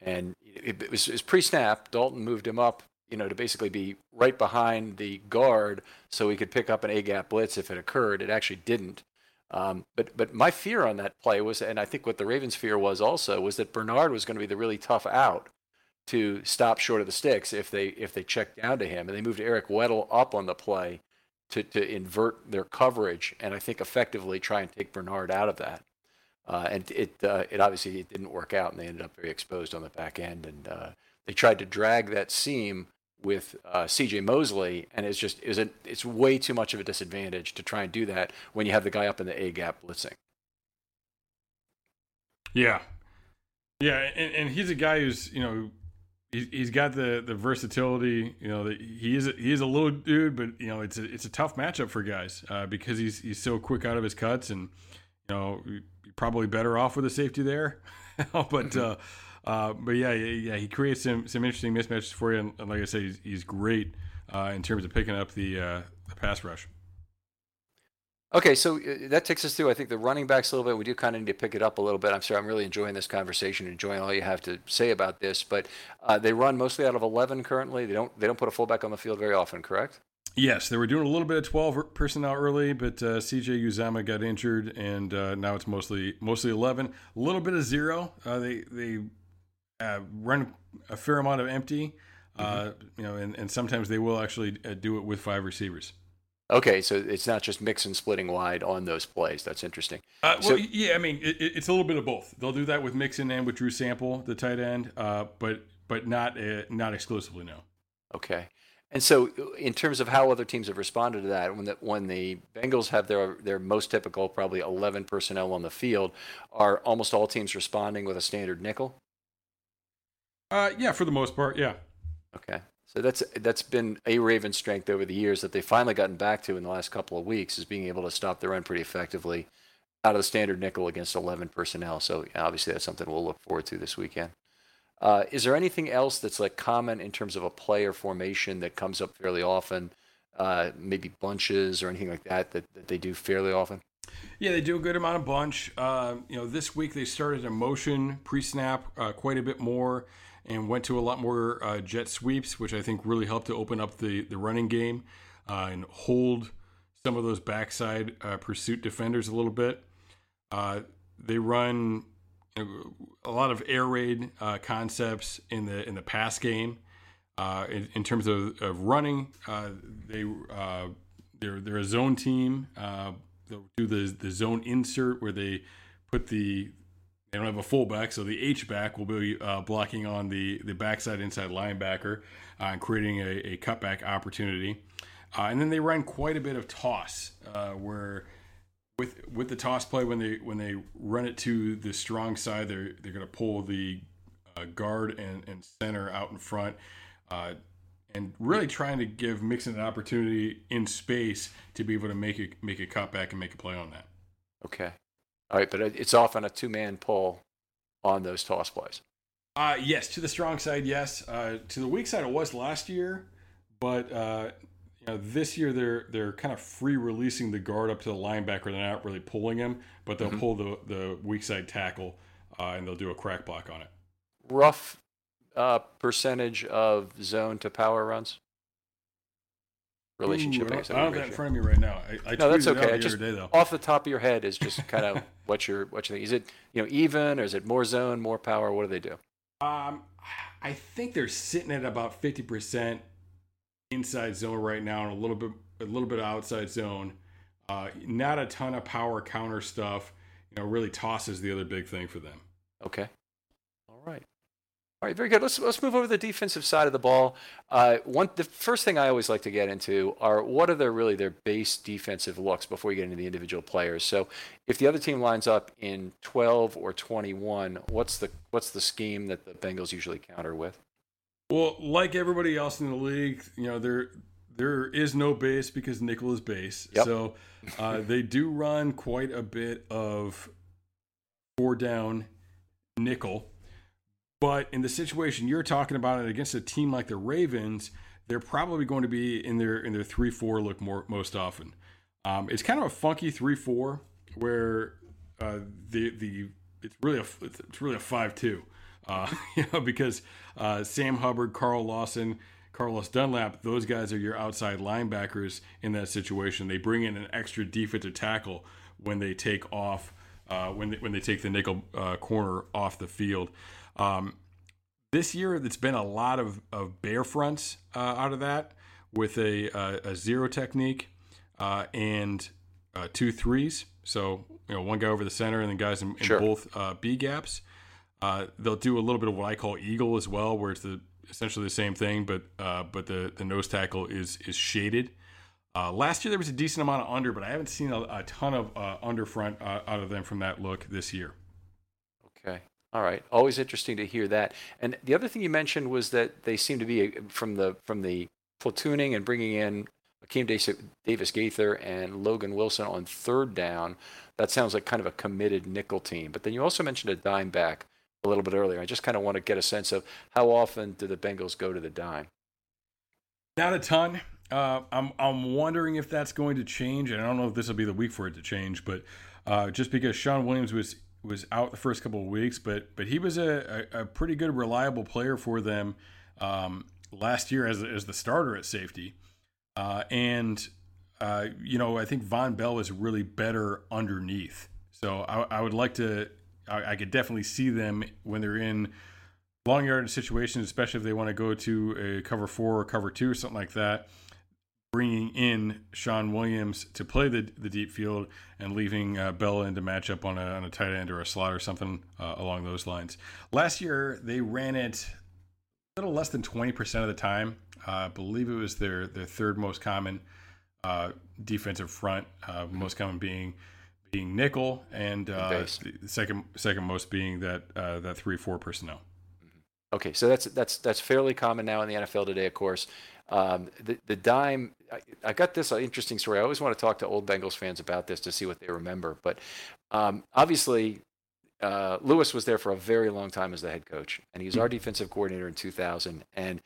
and it, it was, it was pre-snap. Dalton moved him up you know, to basically be right behind the guard so he could pick up an A gap blitz if it occurred. It actually didn't. Um, but but my fear on that play was, and I think what the Ravens' fear was also, was that Bernard was going to be the really tough out to stop short of the sticks if they if they checked down to him, and they moved Eric Weddle up on the play to to invert their coverage, and I think effectively try and take Bernard out of that. Uh, and it uh, it obviously it didn't work out, and they ended up very exposed on the back end, and uh, they tried to drag that seam with uh, C.J. Mosley, and it's just is it it's way too much of a disadvantage to try and do that when you have the guy up in the A gap blitzing. Yeah, yeah, and, and he's a guy who's you know he's, he's got the the versatility. You know, he is a, he is a little dude, but you know it's a it's a tough matchup for guys uh, because he's he's so quick out of his cuts, and you know probably better off with a safety there, <laughs> but. Mm-hmm. Uh, uh, but yeah, yeah, he creates some some interesting mismatches for you, and, and like I said, he's, he's great uh, in terms of picking up the uh, the pass rush. Okay, so uh, that takes us through, I think, the running backs a little bit. We do kind of need to pick it up a little bit. I'm sorry, I'm really enjoying this conversation, enjoying all you have to say about this. But uh, they run mostly out of 11 currently. They don't they don't put a fullback on the field very often, correct? Yes, they were doing a little bit of 12 personnel early, but uh, CJ Uzomah got injured, and uh, now it's mostly mostly 11. A little bit of zero. Uh, they they uh, run a fair amount of empty, uh, mm-hmm. you know, and, and sometimes they will actually do it with five receivers. Okay, so it's not just Mixon splitting wide on those plays. That's interesting. Uh, well, so, yeah, I mean, it, it's a little bit of both. They'll do that with Mixon and with Drew Sample, the tight end, uh, but but not uh, not exclusively. No. Okay. And so, in terms of how other teams have responded to that, when the when the Bengals have their their most typical, probably eleven personnel on the field, are almost all teams responding with a standard nickel? Uh, yeah, for the most part, yeah. Okay, so that's that's been a Raven strength over the years that they've finally gotten back to in the last couple of weeks is being able to stop the run pretty effectively out of the standard nickel against 11 personnel. So obviously that's something we'll look forward to this weekend. Uh, is there anything else that's like common in terms of a player formation that comes up fairly often? Uh, maybe bunches or anything like that, that that they do fairly often? Yeah, they do a good amount of bunch. Uh, you know, this week they started a motion pre-snap uh, quite a bit more and went to a lot more uh, jet sweeps, which I think really helped to open up the, the running game uh, and hold some of those backside uh, pursuit defenders a little bit. Uh, they run a lot of air raid uh, concepts in the in the pass game. Uh, in, in, terms of, of running, they they're they're a zone team. they'll do the the zone insert where they put the they don't have a fullback, so the H back will be uh, blocking on the the backside inside linebacker uh, and creating a, a cutback opportunity. Uh, and then they run quite a bit of toss, uh, where with with the toss play when they when they run it to the strong side, they're they're going to pull the uh, guard and, and center out in front, uh, and really trying to give Mixon an opportunity in space to be able to make a make a cutback and make a play on that. Okay, all right, but it's often a two man pull on those toss plays. Uh, yes, to the strong side, yes. Uh, to the weak side, it was last year, but uh, you know, this year they're they're kind of free releasing the guard up to the linebacker. They're not really pulling him, but they'll mm-hmm. pull the the weak side tackle uh, and they'll do a crack block on it. Rough uh, percentage of zone to power runs relationship. Ooh, I, I don't have that in front of me right now. I, I no, that's okay. just day, off the top of your head is just kind of <laughs> what you're what you think. Is it you know even or is it more zone, more power? What do they do? Um, I think they're sitting at about fifty percent inside zone right now, and a little bit a little bit outside zone. Uh, not a ton of power counter stuff. You know, really tosses the other big thing for them. Okay. All right. All right, very good. Let's let's move over to the defensive side of the ball. Uh, one, the first thing I always like to get into are what are their really their base defensive looks before we get into the individual players. So, if the other team lines up in 12 or 21, what's the what's the scheme that the Bengals usually counter with? Well, like everybody else in the league, you know there there is no base because nickel is base. Yep. So uh, they do run quite a bit of four down nickel but in the situation you're talking about it against a team like the Ravens, they're probably going to be in their in their three four look more most often. Um, it's kind of a funky three four where uh, the the it's really a it's really a five two, uh, <laughs> you know, because uh, Sam Hubbard, Carl Lawson, Carlos Dunlap, those guys are your outside linebackers in that situation. They bring in an extra defensive tackle when they take off uh, when they, when they take the nickel uh, corner off the field. Um, this year, it's been a lot of, of bear fronts uh, out of that with a, a, a zero technique uh, and uh, two threes. So, you know, one guy over the center and then guys in, in sure. both uh, B gaps. Uh, they'll do a little bit of what I call eagle as well, where it's the essentially the same thing, but uh, but the, the nose tackle is is shaded. last year there was a decent amount of under, but I haven't seen a, a ton of under front out of them from that look this year. All right. Always interesting to hear that. And the other thing you mentioned was that they seem to be from the from the platooning and bringing in Akeem Davis Gaither and Logan Wilson on third down. That sounds like kind of a committed nickel team. But then you also mentioned a dime back a little bit earlier. I just kind of want to get a sense of how often do the Bengals go to the dime? Not a ton. Uh, I'm I'm wondering if that's going to change, and I don't know if this will be the week for it to change. But uh, just because Shawn Williams was was out the first couple of weeks, but but he was a, a, a pretty good, reliable player for them um, last year as as the starter at safety, uh, and uh, you know I think Vonn Bell is really better underneath. So I, I would like to, I, I, could definitely see them when they're in long yard situations, especially if they want to go to a cover four or cover two or something like that bringing in Shawn Williams to play the the deep field and leaving uh, Bell in to match up on a, on a tight end or a slot or something uh, along those lines. Last year they ran it a little less than twenty percent of the time. Uh, I believe it was their their third most common uh, defensive front, uh, most common being being nickel, and uh, the second second most being that that three four personnel. Okay, so that's that's that's fairly common now in the NFL today, of course. Um, the, the dime, I, I, got this interesting story. I always want to talk to old Bengals fans about this to see what they remember. But um, obviously, uh, Lewis was there for a very long time as the head coach, and he was our hmm. defensive coordinator in 2000 and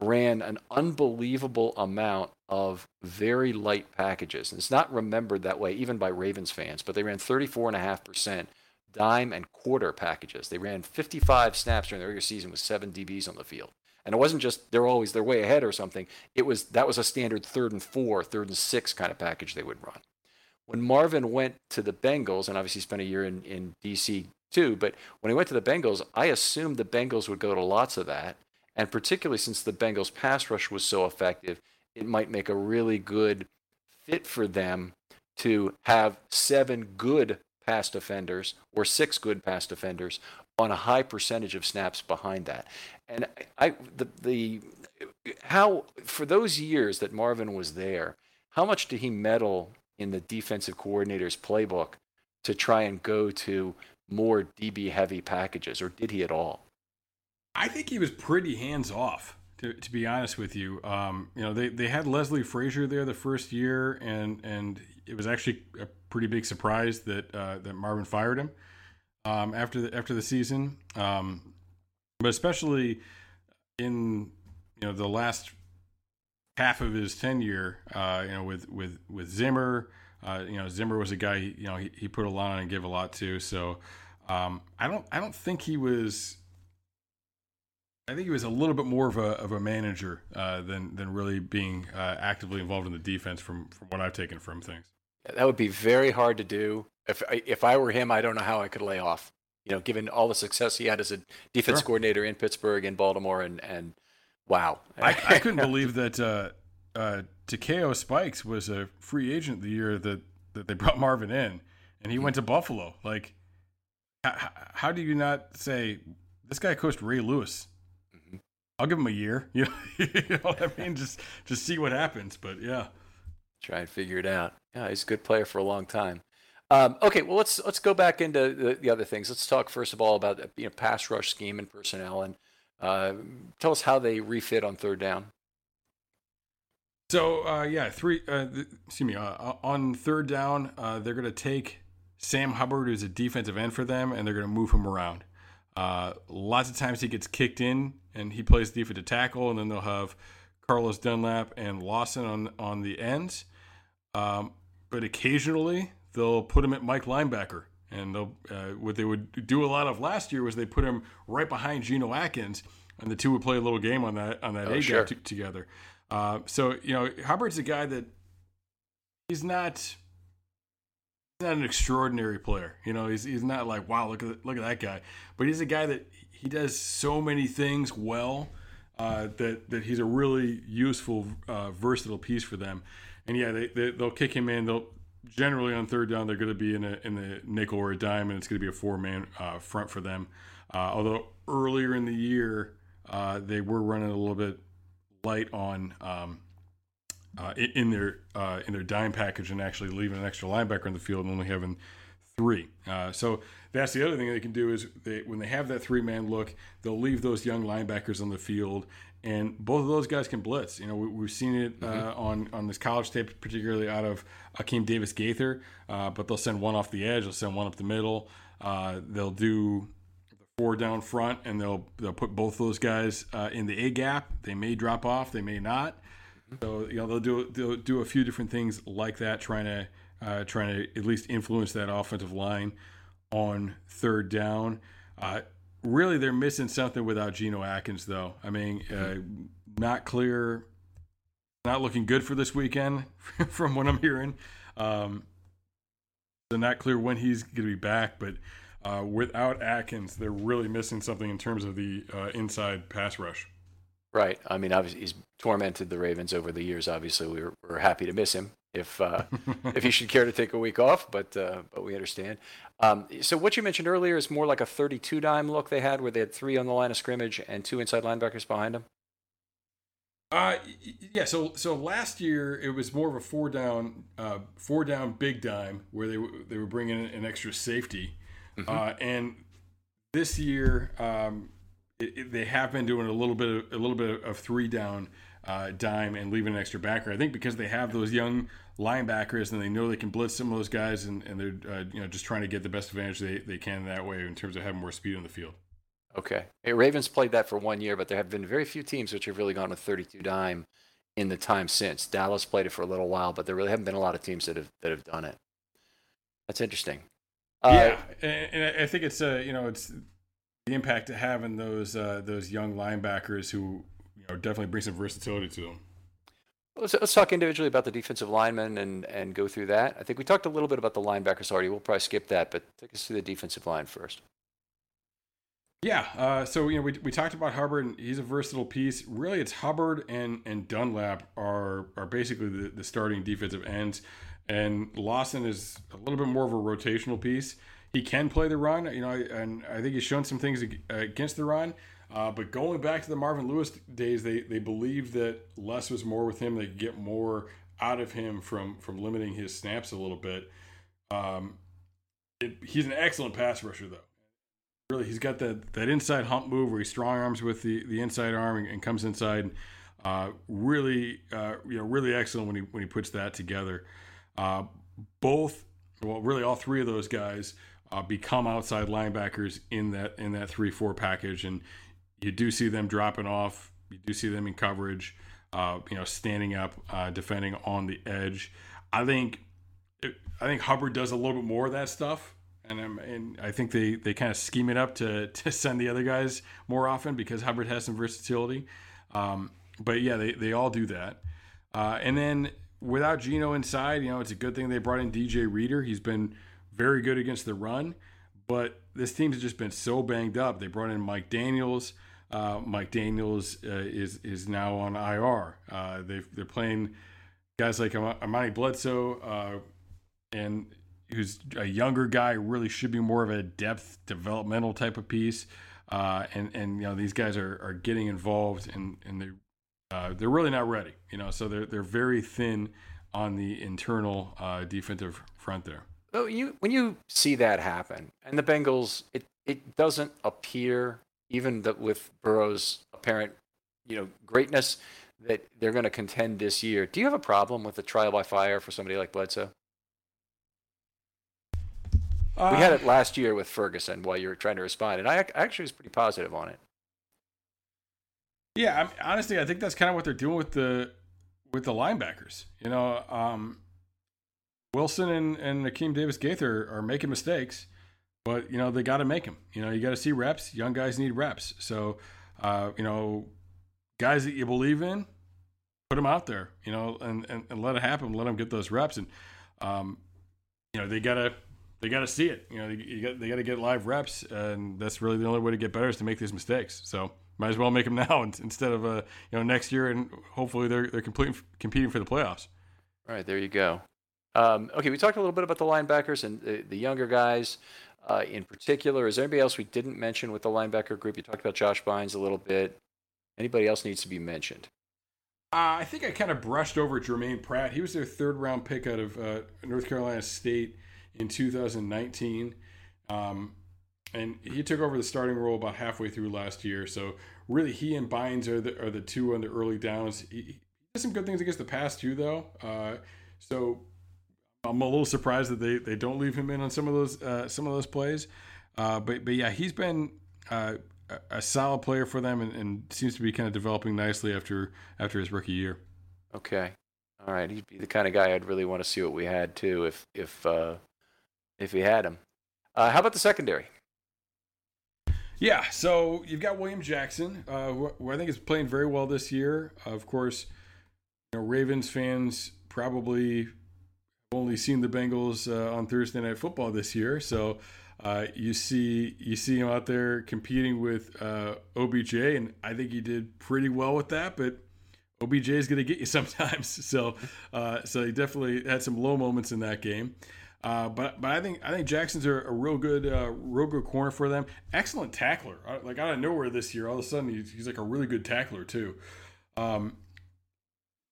ran an unbelievable amount of very light packages. And it's not remembered that way even by Ravens fans, but they ran 34.5% dime and quarter packages. They ran 55 snaps during the regular season with seven DBs on the field. And it wasn't just they're always they're way ahead or something. It was that was a standard third and four, third and six kind of package they would run. When Marvin went to the Bengals, and obviously spent a year in, in DC too, but when he went to the Bengals, I assumed the Bengals would go to lots of that. And particularly since the Bengals pass rush was so effective, it might make a really good fit for them to have seven good pass defenders or six good pass defenders on a high percentage of snaps behind that. And I, the, the how for those years that Marvin was there, how much did he meddle in the defensive coordinator's playbook to try and go to more DB heavy packages, or did he at all? I think he was pretty hands off. To, to be honest with you, um, you know they, they had Leslie Frazier there the first year, and and it was actually a pretty big surprise that uh, that Marvin fired him um, after the after the season. Um, but especially in you know the last half of his tenure, uh, you know with with with Zimmer, uh, you know Zimmer was a guy you know he, he put a lot on and gave a lot to. So um, I don't I don't think he was I think he was a little bit more of a of a manager uh, than than really being uh, actively involved in the defense from from what I've taken from things. That would be very hard to do. If I, if I were him, I don't know how I could lay off. You know, given all the success he had as a defense sure. coordinator in Pittsburgh and Baltimore, and and wow, I, <laughs> I couldn't believe that uh, uh, Takeo Spikes was a free agent the year that that they <laughs> brought Marvin in, and he mm-hmm. went to Buffalo. Like, how, how do you not say this guy coached Ray Lewis? I'll give him a year. You <laughs> know, you know what I mean? Just just see what happens. But yeah, try and figure it out. Yeah, he's a good player for a long time. Um, okay, well let's let's go back into the, the, other things. Let's talk first of all about you know pass rush scheme and personnel, and uh, tell us how they refit on third down. So uh, yeah, three. Uh, excuse me. Uh, on third down, uh, they're going to take Sam Hubbard, who's a defensive end for them, and they're going to move him around. Uh, lots of times he gets kicked in and he plays defensive tackle, and then they'll have Carlos Dunlap and Lawson on on the ends. Um, but occasionally they'll put him at Mike linebacker, and they'll uh, what they would do a lot of last year was they put him right behind Geno Atkins, and the two would play a little game on that on that oh, A sure. t- together. Uh, so you know Hubbard's a guy that he's not not an extraordinary player. You know, he's he's not like wow, look at look at that guy. But he's a guy that he does so many things well uh, that that he's a really useful, uh, versatile piece for them. And yeah, they, they will kick him in. They'll generally on third down they're going to be in a in the nickel or a dime, and it's going to be a four man uh, front for them. Uh, although earlier in the year uh, they were running a little bit light on. Um, uh, in their uh, in their dime package and actually leaving an extra linebacker in the field and only having three. Uh, so that's the other thing they can do is they, when they have that three man look, they'll leave those young linebackers on the field, and both of those guys can blitz. You know, we, have seen it uh, mm-hmm. on on this college tape, particularly out of Akeem Davis Gaither. Uh, but they'll send one off the edge, they'll send one up the middle. Uh, they'll do four down front, and they'll they'll put both those guys in the A gap. They may drop off, they may not. So you know they'll do they'll do a few different things like that, trying to uh, trying to at least influence that offensive line on third down. Really, they're missing something without Geno Atkins, though. I mean, uh, not clear, not looking good for this weekend, <laughs> from what I'm hearing. Um, so not clear when he's going to be back, but uh, without Atkins, they're really missing something in terms of the uh, inside pass rush. Right. I mean, obviously, he's tormented the Ravens over the years. Obviously, we were, we're happy to miss him if uh, <laughs> if he should care to take a week off, but uh, but we understand. Um, so what you mentioned earlier is more like a 32 dime look they had, where they had three on the line of scrimmage and two inside linebackers behind them. Uh, yeah. So so last year it was more of a four down, uh, four down big dime where they they were bringing in an extra safety, mm-hmm. uh, and this year um, it, it, they have been doing a little bit of, a little bit of three down uh, dime and leaving an extra backer. I think because they have those young linebackers and they know they can blitz some of those guys and, and they're uh, you know just trying to get the best advantage they, they can that way in terms of having more speed on the field. Okay. Hey, Ravens played that for one year, but there have been very few teams which have really gone with 32 dime in the time since. Dallas played it for a little while, but there really haven't been a lot of teams that have that have done it. That's interesting. Uh, yeah, and, and I think it's uh, you know it's the impact of having those uh, those young linebackers who you know definitely bring some versatility to them. Let's, let's talk individually about the defensive linemen and, and go through that. I think we talked a little bit about the linebackers already. We'll probably skip that, but take us through the defensive line first. Yeah, uh, so you know we, we talked about Hubbard. And he's a versatile piece. Really, it's Hubbard and and Dunlap are are basically the, the starting defensive ends, and Lawson is a little bit more of a rotational piece he can play the run, you know, and I think he's shown some things against the run. Uh, but going back to the Marvin Lewis days, they they believed that less was more with him. They could get more out of him from from limiting his snaps a little bit. Um, it, he's an excellent pass rusher, though. Really, he's got that that inside hump move where he strong arms with the the inside arm and, and comes inside. Uh, really, uh, you know, really excellent when he when he puts that together. Uh, both, well, really all three of those guys uh, become outside linebackers in that in that three four package, and you do see them dropping off. You do see them in coverage. Uh, you know, standing up, uh, defending on the edge. I think, I think Hubbard does a little bit more of that stuff, and um, and I think they they kind of scheme it up to <laughs> to send the other guys more often because Hubbard has some versatility. Um, but yeah, they, they all do that. Uh, and then without Geno inside, you know, it's a good thing they brought in DJ Reader. He's been very good against the run, but this team's just been so banged up. They brought in Mike Daniels. Uh, Mike Daniels uh, is is now on IR. Uh, they they're playing guys like Amani Bledsoe, uh, and who's a younger guy, really should be more of a depth developmental type of piece. Uh, and and you know these guys are, are getting involved and and they uh, they're really not ready, you know. So they're they're very thin on the internal defensive front there. So you when you see that happen, and the Bengals, it it doesn't appear even that with Burrow's apparent, you know, greatness that they're going to contend this year. Do you have a problem with the trial by fire for somebody like Bledsoe? Uh, we had uh, it last year with Ferguson while you were trying to respond, and I actually was pretty positive on it. Yeah, I mean, honestly, I think that's kind of what they're doing with the with the linebackers. You know, um, Wilson and and Akeem Davis Gaither are making mistakes, but you know they got to make them. You know, you got to see reps. Young guys need reps. So, uh, you know, guys that you believe in, put them out there. You know, and and, and let it happen. Let them get those reps, and um, you know they gotta they gotta see it. You know, they, got, they got to get live reps, and that's really the only way to get better is to make these mistakes. So might as well make them <laughs> now instead of uh, you know next year, and hopefully they're they're competing competing for the playoffs. All right, there you go. Um, okay, we talked a little bit about the linebackers and the, the younger guys uh, in particular. Is there anybody else we didn't mention with the linebacker group? You talked about Josh Bynes a little bit. Anybody else needs to be mentioned? Uh, I think I kind of brushed over Jermaine Pratt. He was their third round pick out of uh, North Carolina State in 2019. Um, and he took over the starting role about halfway through last year. So really, he and Bynes are the are the two on the early downs. He, he did some good things against the pass too, though. Uh, so I'm a little surprised that they, they don't leave him in on some of those uh, some of those plays. Uh, but but yeah, he's been uh, a solid player for them and, and, seems to be kind of developing nicely after after his rookie year. Okay, all right, he'd be the kind of guy I'd really want to see what we had too if if uh, if we had him. Uh, how about the secondary? Yeah, so you've got William Jackson, uh, who, who, I think is playing very well this year. Of course, you know, Ravens fans probably only seen the Bengals uh, on Thursday Night Football this year, so uh, you see you see him out there competing with uh, OBJ, and I think he did pretty well with that. But OBJ is going to get you <laughs> sometimes, so uh, so he definitely had some low moments in that game. Uh, but but I think I think Jackson's a, a real good uh, real good corner for them. Excellent tackler. Like out of nowhere this year, all of a sudden he's, he's like a really good tackler too. Um,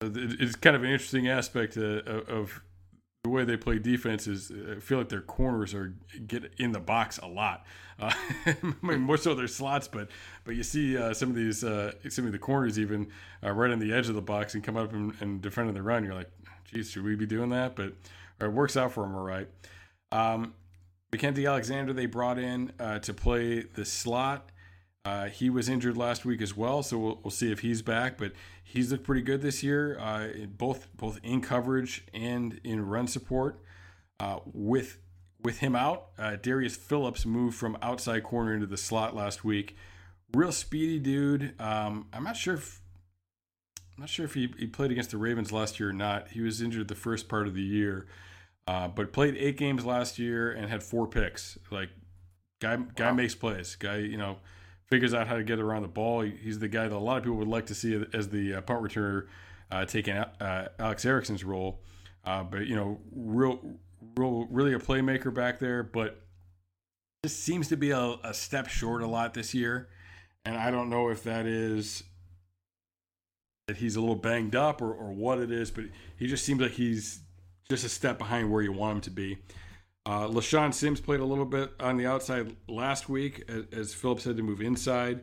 it's kind of an interesting aspect of, of the way they play defense. Is uh, I feel like their corners are get in the box a lot. Uh, <laughs> I mean, more so their slots, but but you see uh, some of these uh, some of the corners even uh, right on the edge of the box and come up and, and defending the run. You're like, geez, should we be doing that? But it works out for them, all right. Um, Mackenzie Alexander they brought in uh, to play the slot. Uh, he was injured last week as well, so we'll, we'll see if he's back. But he's looked pretty good this year, uh, both both in coverage and in run support. Uh, with with him out, uh, Darius Phillips moved from outside corner into the slot last week. Real speedy dude. Um, I'm not sure if I'm not sure if he, he played against the Ravens last year or not. He was injured the first part of the year. Uh, but played eight games last year and had four picks. Like guy, guy wow. makes plays. Guy, you know, figures out how to get around the ball. He's the guy that a lot of people would like to see as the uh, punt returner, uh, taking uh, Alex Erickson's role. Uh, but you know, real, real, really a playmaker back there. But just seems to be a, a step short a lot this year. and I don't know if that is that he's a little banged up or, or what it is, but he just seems like he's just a step behind where you want him to be. Uh, LeShaun Sims played a little bit on the outside last week, as, as Phillips had to move inside,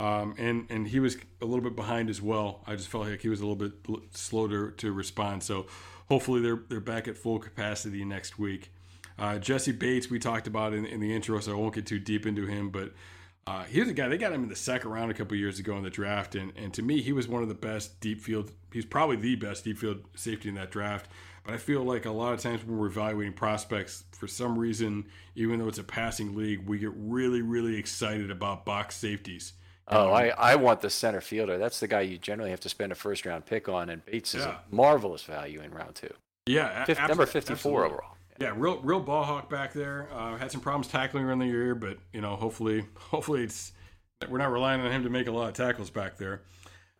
um, and and he was a little bit behind as well. I just felt like he was a little bit slow to, to respond. So hopefully they're they're back at full capacity next week. Uh, Jessie Bates we talked about in, in the intro, so I won't get too deep into him, but uh, a guy they got him in the second round a couple years ago in the draft, and and to me he was one of the best deep field. He's probably the best deep field safety in that draft. But I feel like a lot of times when we're evaluating prospects, for some reason, even though it's a passing league, we get really really excited about box safeties. Oh, I, I want the center fielder. That's the guy you generally have to spend a first round pick on, and Bates is a marvelous value in round two. Yeah, number fifty four overall. Yeah, real real ball hawk back there. Uh, had some problems tackling around the year, but you know, hopefully, <laughs> hopefully it's we're not relying on him to make a lot of tackles back there.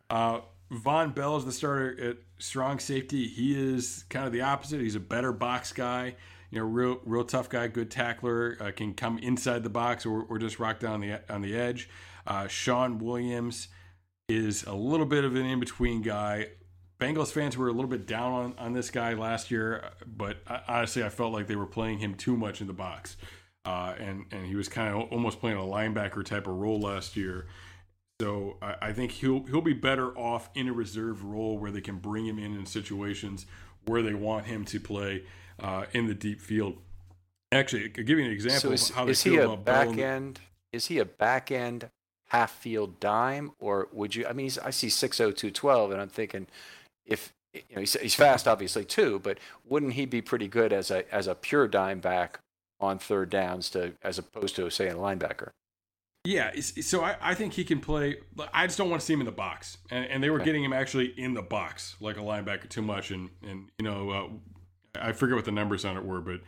Uh, Vonn Bell is the starter at strong safety. He is kind of the opposite. He's a better box guy. You know, real real tough guy, good tackler. Uh, can come inside the box or, or just rock down the on the edge. Uh, Shawn Williams is a little bit of an in between guy. Bengals fans were a little bit down on, on this guy last year, but I, honestly, I felt like they were playing him too much in the box. Uh, and, and he was kind of almost playing a linebacker type of role last year. So I, I, think he'll he'll be better off in a reserve role where they can bring him in in situations where they want him to play uh, in the deep field. Actually, I'll give you an example so is, of how they is feel he a about back end? Is he a back end half field dime, or would you? I mean, I see six oh two twelve, and I'm thinking if you know he's, he's fast obviously too, but wouldn't he be pretty good as a as a pure dime back on third downs to as opposed to say a linebacker? Yeah, so I, I think he can play. I just don't want to see him in the box, and, and they were okay. getting him actually in the box like a linebacker too much, and and you know uh, I forget what the numbers on it were, but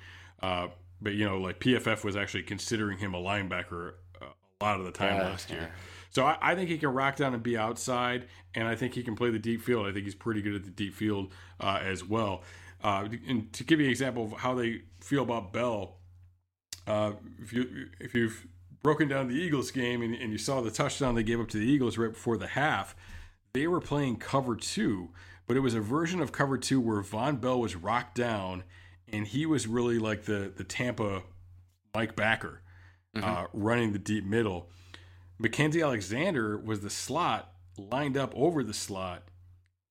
uh, but you know like PFF was actually considering him a linebacker uh, a lot of the time last year. So I, I, think he can rock down and be outside, and I think he can play the deep field. I think he's pretty good at the deep field uh, as well. Uh, and to give you an example of how they feel about Bell, uh, if you if you've broken down the Eagles game and, and you saw the touchdown they gave up to the Eagles right before the half, they were playing cover two, but it was a version of cover two where Vonn Bell was rocked down, and he was really like the the Tampa Mike Backer, mm-hmm. uh, running the deep middle Mackenzie Alexander was the slot lined up over the slot,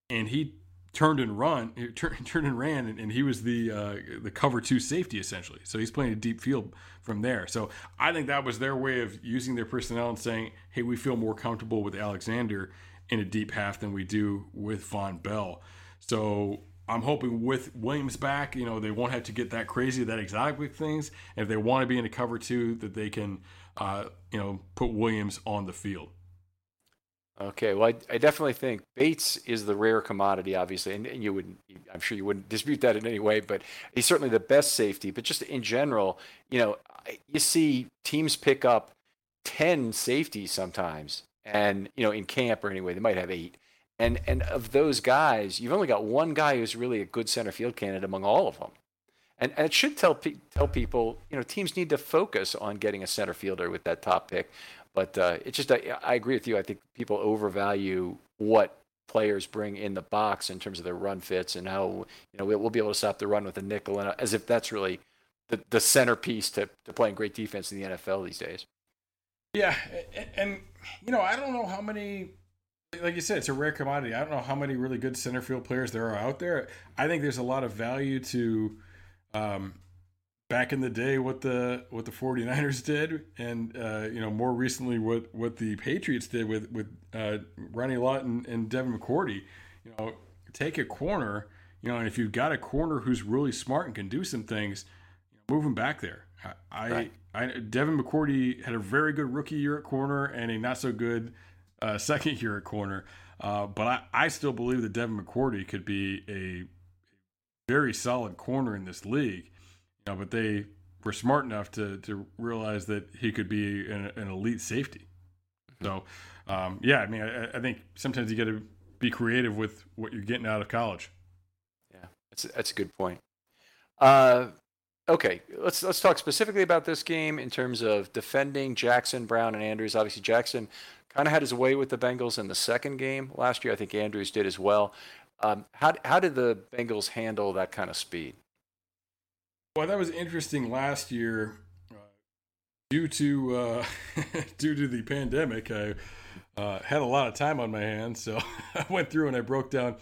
and he turned and run, <laughs> turned, and ran, and, and he was the uh, the cover two safety essentially. So he's playing a deep field from there. So I think that was their way of using their personnel and saying, "Hey, we feel more comfortable with Alexander in a deep half than we do with Vonn Bell." So I'm hoping with Williams back, you know, they won't have to get that crazy, that exotic with things. And if they want to be in a cover two, that they can uh, you know, put Williams on the field. Okay, well, I, I, definitely think Bates is the rare commodity, obviously, and, and you wouldn't, I'm sure you wouldn't dispute that in any way. But he's certainly the best safety. But just in general, you know, you see teams pick up ten safeties sometimes, and you know, in camp or anyway, they might have eight. And and of those guys, you've only got one guy who's really a good center field candidate among all of them. And, and it should tell tell people, you know, teams need to focus on getting a center fielder with that top pick. But uh, it's just, I, I agree with you. I think people overvalue what players bring in the box in terms of their run fits and how you know we'll be able to stop the run with a nickel and as if that's really the, the centerpiece to, to playing great defense in the NFL these days. Yeah, and, and you know I don't know how many like you said, it's a rare commodity. I don't know how many really good center field players there are out there. I think there's a lot of value to um, back in the day what the what the 49ers <laughs> did and uh, you know more recently what what the Patriots did with with uh, Ronnie Lott and, and Devin McCourty you know take a corner you know and if you've got a corner who's really smart and can do some things you know, move him back there I, right. I, Devin McCourty had a very good rookie year at corner and a not so good uh, <laughs> second year at corner uh, but I, I still believe that Devin McCourty could be a very solid corner in this league. You know, but they were smart enough to to realize that he could be an, an elite safety. Mm-hmm. So, um, yeah, I mean, I, I think sometimes you got to be creative with what you're getting out of college. Yeah, that's that's a good point. Uh, okay, let's let's talk specifically about this game in terms of defending Jackson, Brown, and Andrews. Obviously, Jackson kind of had his way with the Bengals in the second game last year. I think Andrews did as well. Um, how how did the Bengals handle that kind of speed? Well, that was interesting last year. Uh, due to uh, <laughs> due to the pandemic, I uh, had a lot of time on my hands, so <laughs> I went through and I broke down.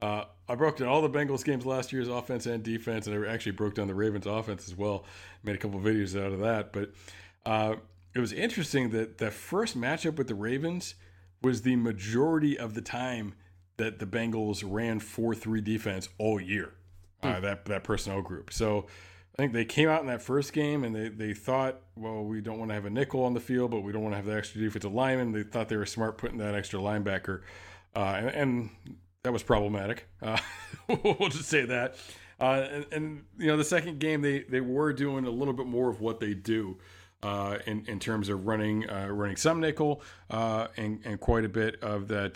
Uh, I broke down all the Bengals games last year's offense and defense, and I actually broke down the Ravens offense as well. Made a couple videos out of that, but uh, it was interesting that the first matchup with the Ravens was the majority of the time that the Bengals ran four three defense all year. Uh, hmm. that that personnel group. So I think they came out in that first game and they, they thought, well, we don't want to have a nickel on the field, but we don't want to have the extra defensive lineman. They thought they were smart putting that extra linebacker, uh, and, and, that was problematic. <laughs> Uh, we'll just say that. Uh, and, and, you know, the second game they they were doing a little bit more of what they do. Uh, in in terms of running uh, running some nickel uh, and and quite a bit of that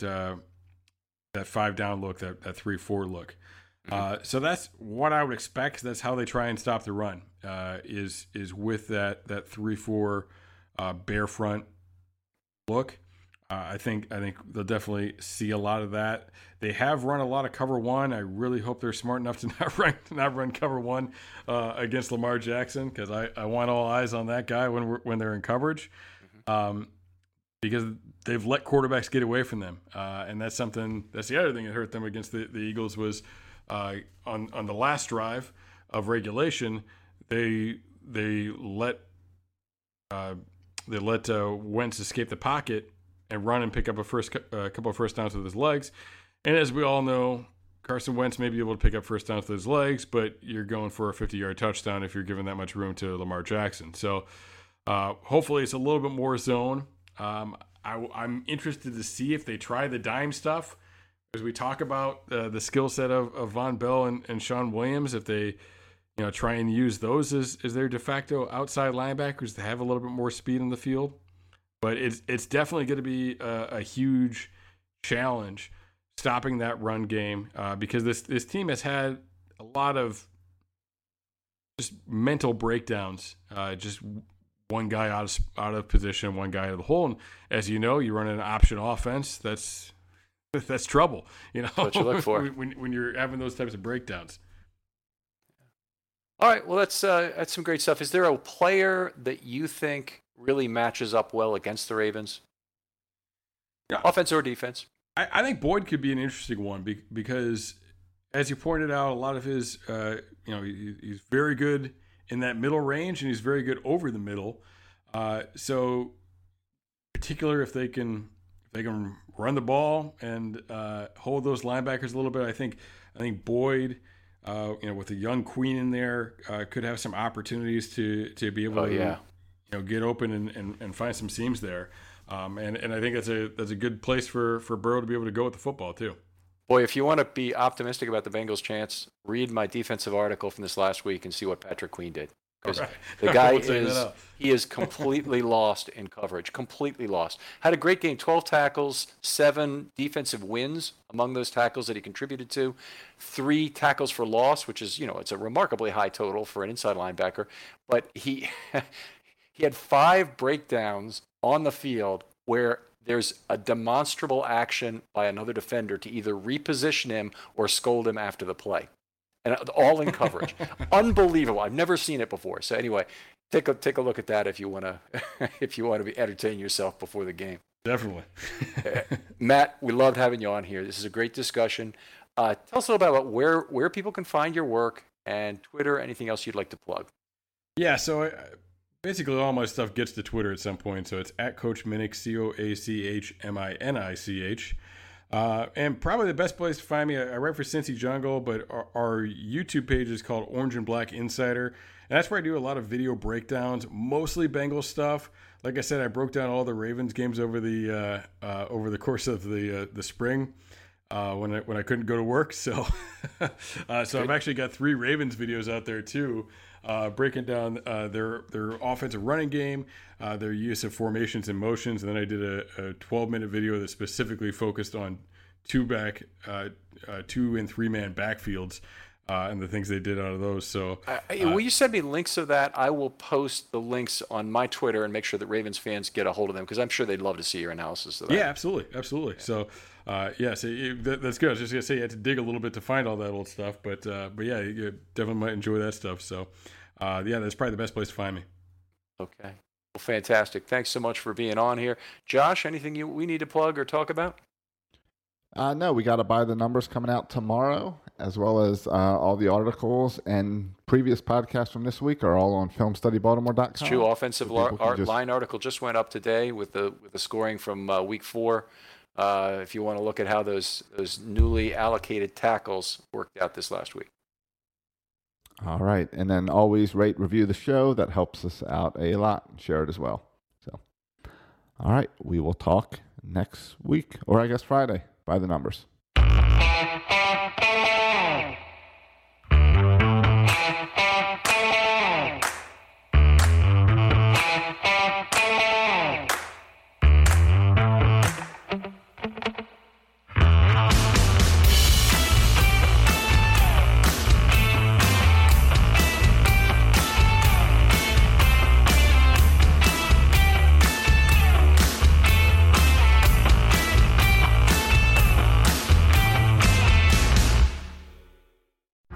that five down look that that three four look. Uh, so that's what I would expect. That's how they try and stop the run. Uh, is is with that that three four uh, bear front look. Uh, I think I think they'll definitely see a lot of that. They have run a lot of cover one. I really hope they're smart enough to <laughs> not run not run cover one uh, against Lamar Jackson because I, I want all eyes on that guy when when they're in coverage. Mm-hmm. Um, because they've let quarterbacks get away from them, uh, and that's something. That's the other thing that hurt them against the, the Eagles was uh, on on the last drive of regulation, they they let uh, they let uh, Wentz escape the pocket and run and pick up a first a couple of first downs with his legs. And as we all know, Carson Wentz may be able to pick up first downs with his legs, but you're going for a 50 yard touchdown if you're giving that much room to Lamar Jackson. So uh, hopefully it's a little bit more zone. Um, I, I'm interested to see if they try the dime stuff as we talk about uh, the skill set of, of Vonn Bell and, and Shawn Williams, if they, you know, try and use those as, as their de facto outside linebackers to have a little bit more speed in the field. But it's it's definitely going to be a, a, huge challenge stopping that run game uh, because this this team has had a lot of just mental breakdowns. Uh, just one guy out of out of position, one guy out of the hole. And as you know, you run an option offense. That's <laughs> that's trouble. You know, that's what you look <laughs> for when, when you're having those types of breakdowns. All right, well, that's uh, that's some great stuff. Is there a player that you think really matches up well against the Ravens? Yeah. Offense or defense? I, I think Boyd could be an interesting one because, as you pointed out, a lot of his, uh, you know, he, he's very good in that middle range and he's very good over the middle. Uh, so, particular if they can if they can run the ball and uh, hold those linebackers a little bit. I think I think Boyd, uh, you know, with a young Queen in there, uh, could have some opportunities to to be able oh, to yeah. you know get open and, and, and find some seams there. Um, and and I think that's a that's a good place for for Burrow to be able to go with the football too. Boy, if you want to be optimistic about the Bengals' chance, read my defensive article from this last week and see what Patrick Queen did. Because right. <laughs> the guy <laughs> is he is completely <laughs> lost in coverage, completely lost. Had a great game, 12 tackles, seven defensive wins among those tackles that he contributed to, three tackles for loss, which is you know it's a remarkably high total for an inside linebacker. But he he had five breakdowns on the field where there's a demonstrable action by another defender to either reposition him or scold him after the play and all in coverage. <laughs> Unbelievable. I've never seen it before. So anyway, take a take a look at that if you want to <laughs> if you want to be entertain yourself before the game. Definitely. <laughs> Matt, we loved having you on here. This is a great discussion. Uh, tell us a little bit about where where people can find your work and Twitter. Anything else you'd like to plug? Yeah. So. I, basically, all my stuff gets to Twitter at some point. So it's at Coach Minich, C O A C H M I N I C H. Uh, and probably the best place to find me, I write for Cincy Jungle, but our, our, YouTube page is called Orange and Black Insider. And that's where I do a lot of video breakdowns, mostly Bengals stuff. Like I said, I broke down all the Ravens games over the uh, uh, over the course of the uh, the spring uh, when I when I couldn't go to work. <laughs> So uh, so I've actually got three Ravens videos out there too, breaking down their their offensive running game, their use of formations and motions, and then I did a, a 12 minute video that specifically focused on two back, uh, uh, two and three man backfields uh, and the things they did out of those. So, uh, will you send me links of that? I will post the links on my Twitter and make sure that Ravens fans get a hold of them because I'm sure they'd love to see your analysis of that. Yeah, absolutely, absolutely. So, uh, yeah, so that, that's good. I was just gonna say you had to dig a little bit to find all that old stuff, but uh, but yeah, you definitely might enjoy that stuff. So, uh, yeah, that's probably the best place to find me. Okay. Well, fantastic. Thanks so much for being on here, Josh. Anything you we need to plug or talk about? Uh, no, we got to buy the numbers coming out tomorrow, as well as uh, all the articles and previous podcasts from this week are all on filmstudybaltimore.com. It's true. Offensive so art, just... line article just went up today with the with the scoring from uh, week four. Uh, if you want to look at how those those newly allocated tackles worked out this last week. All right, and then always rate review the show. That helps us out a lot. Share it as well. So, all right, we will talk next week, or I guess Friday by the numbers.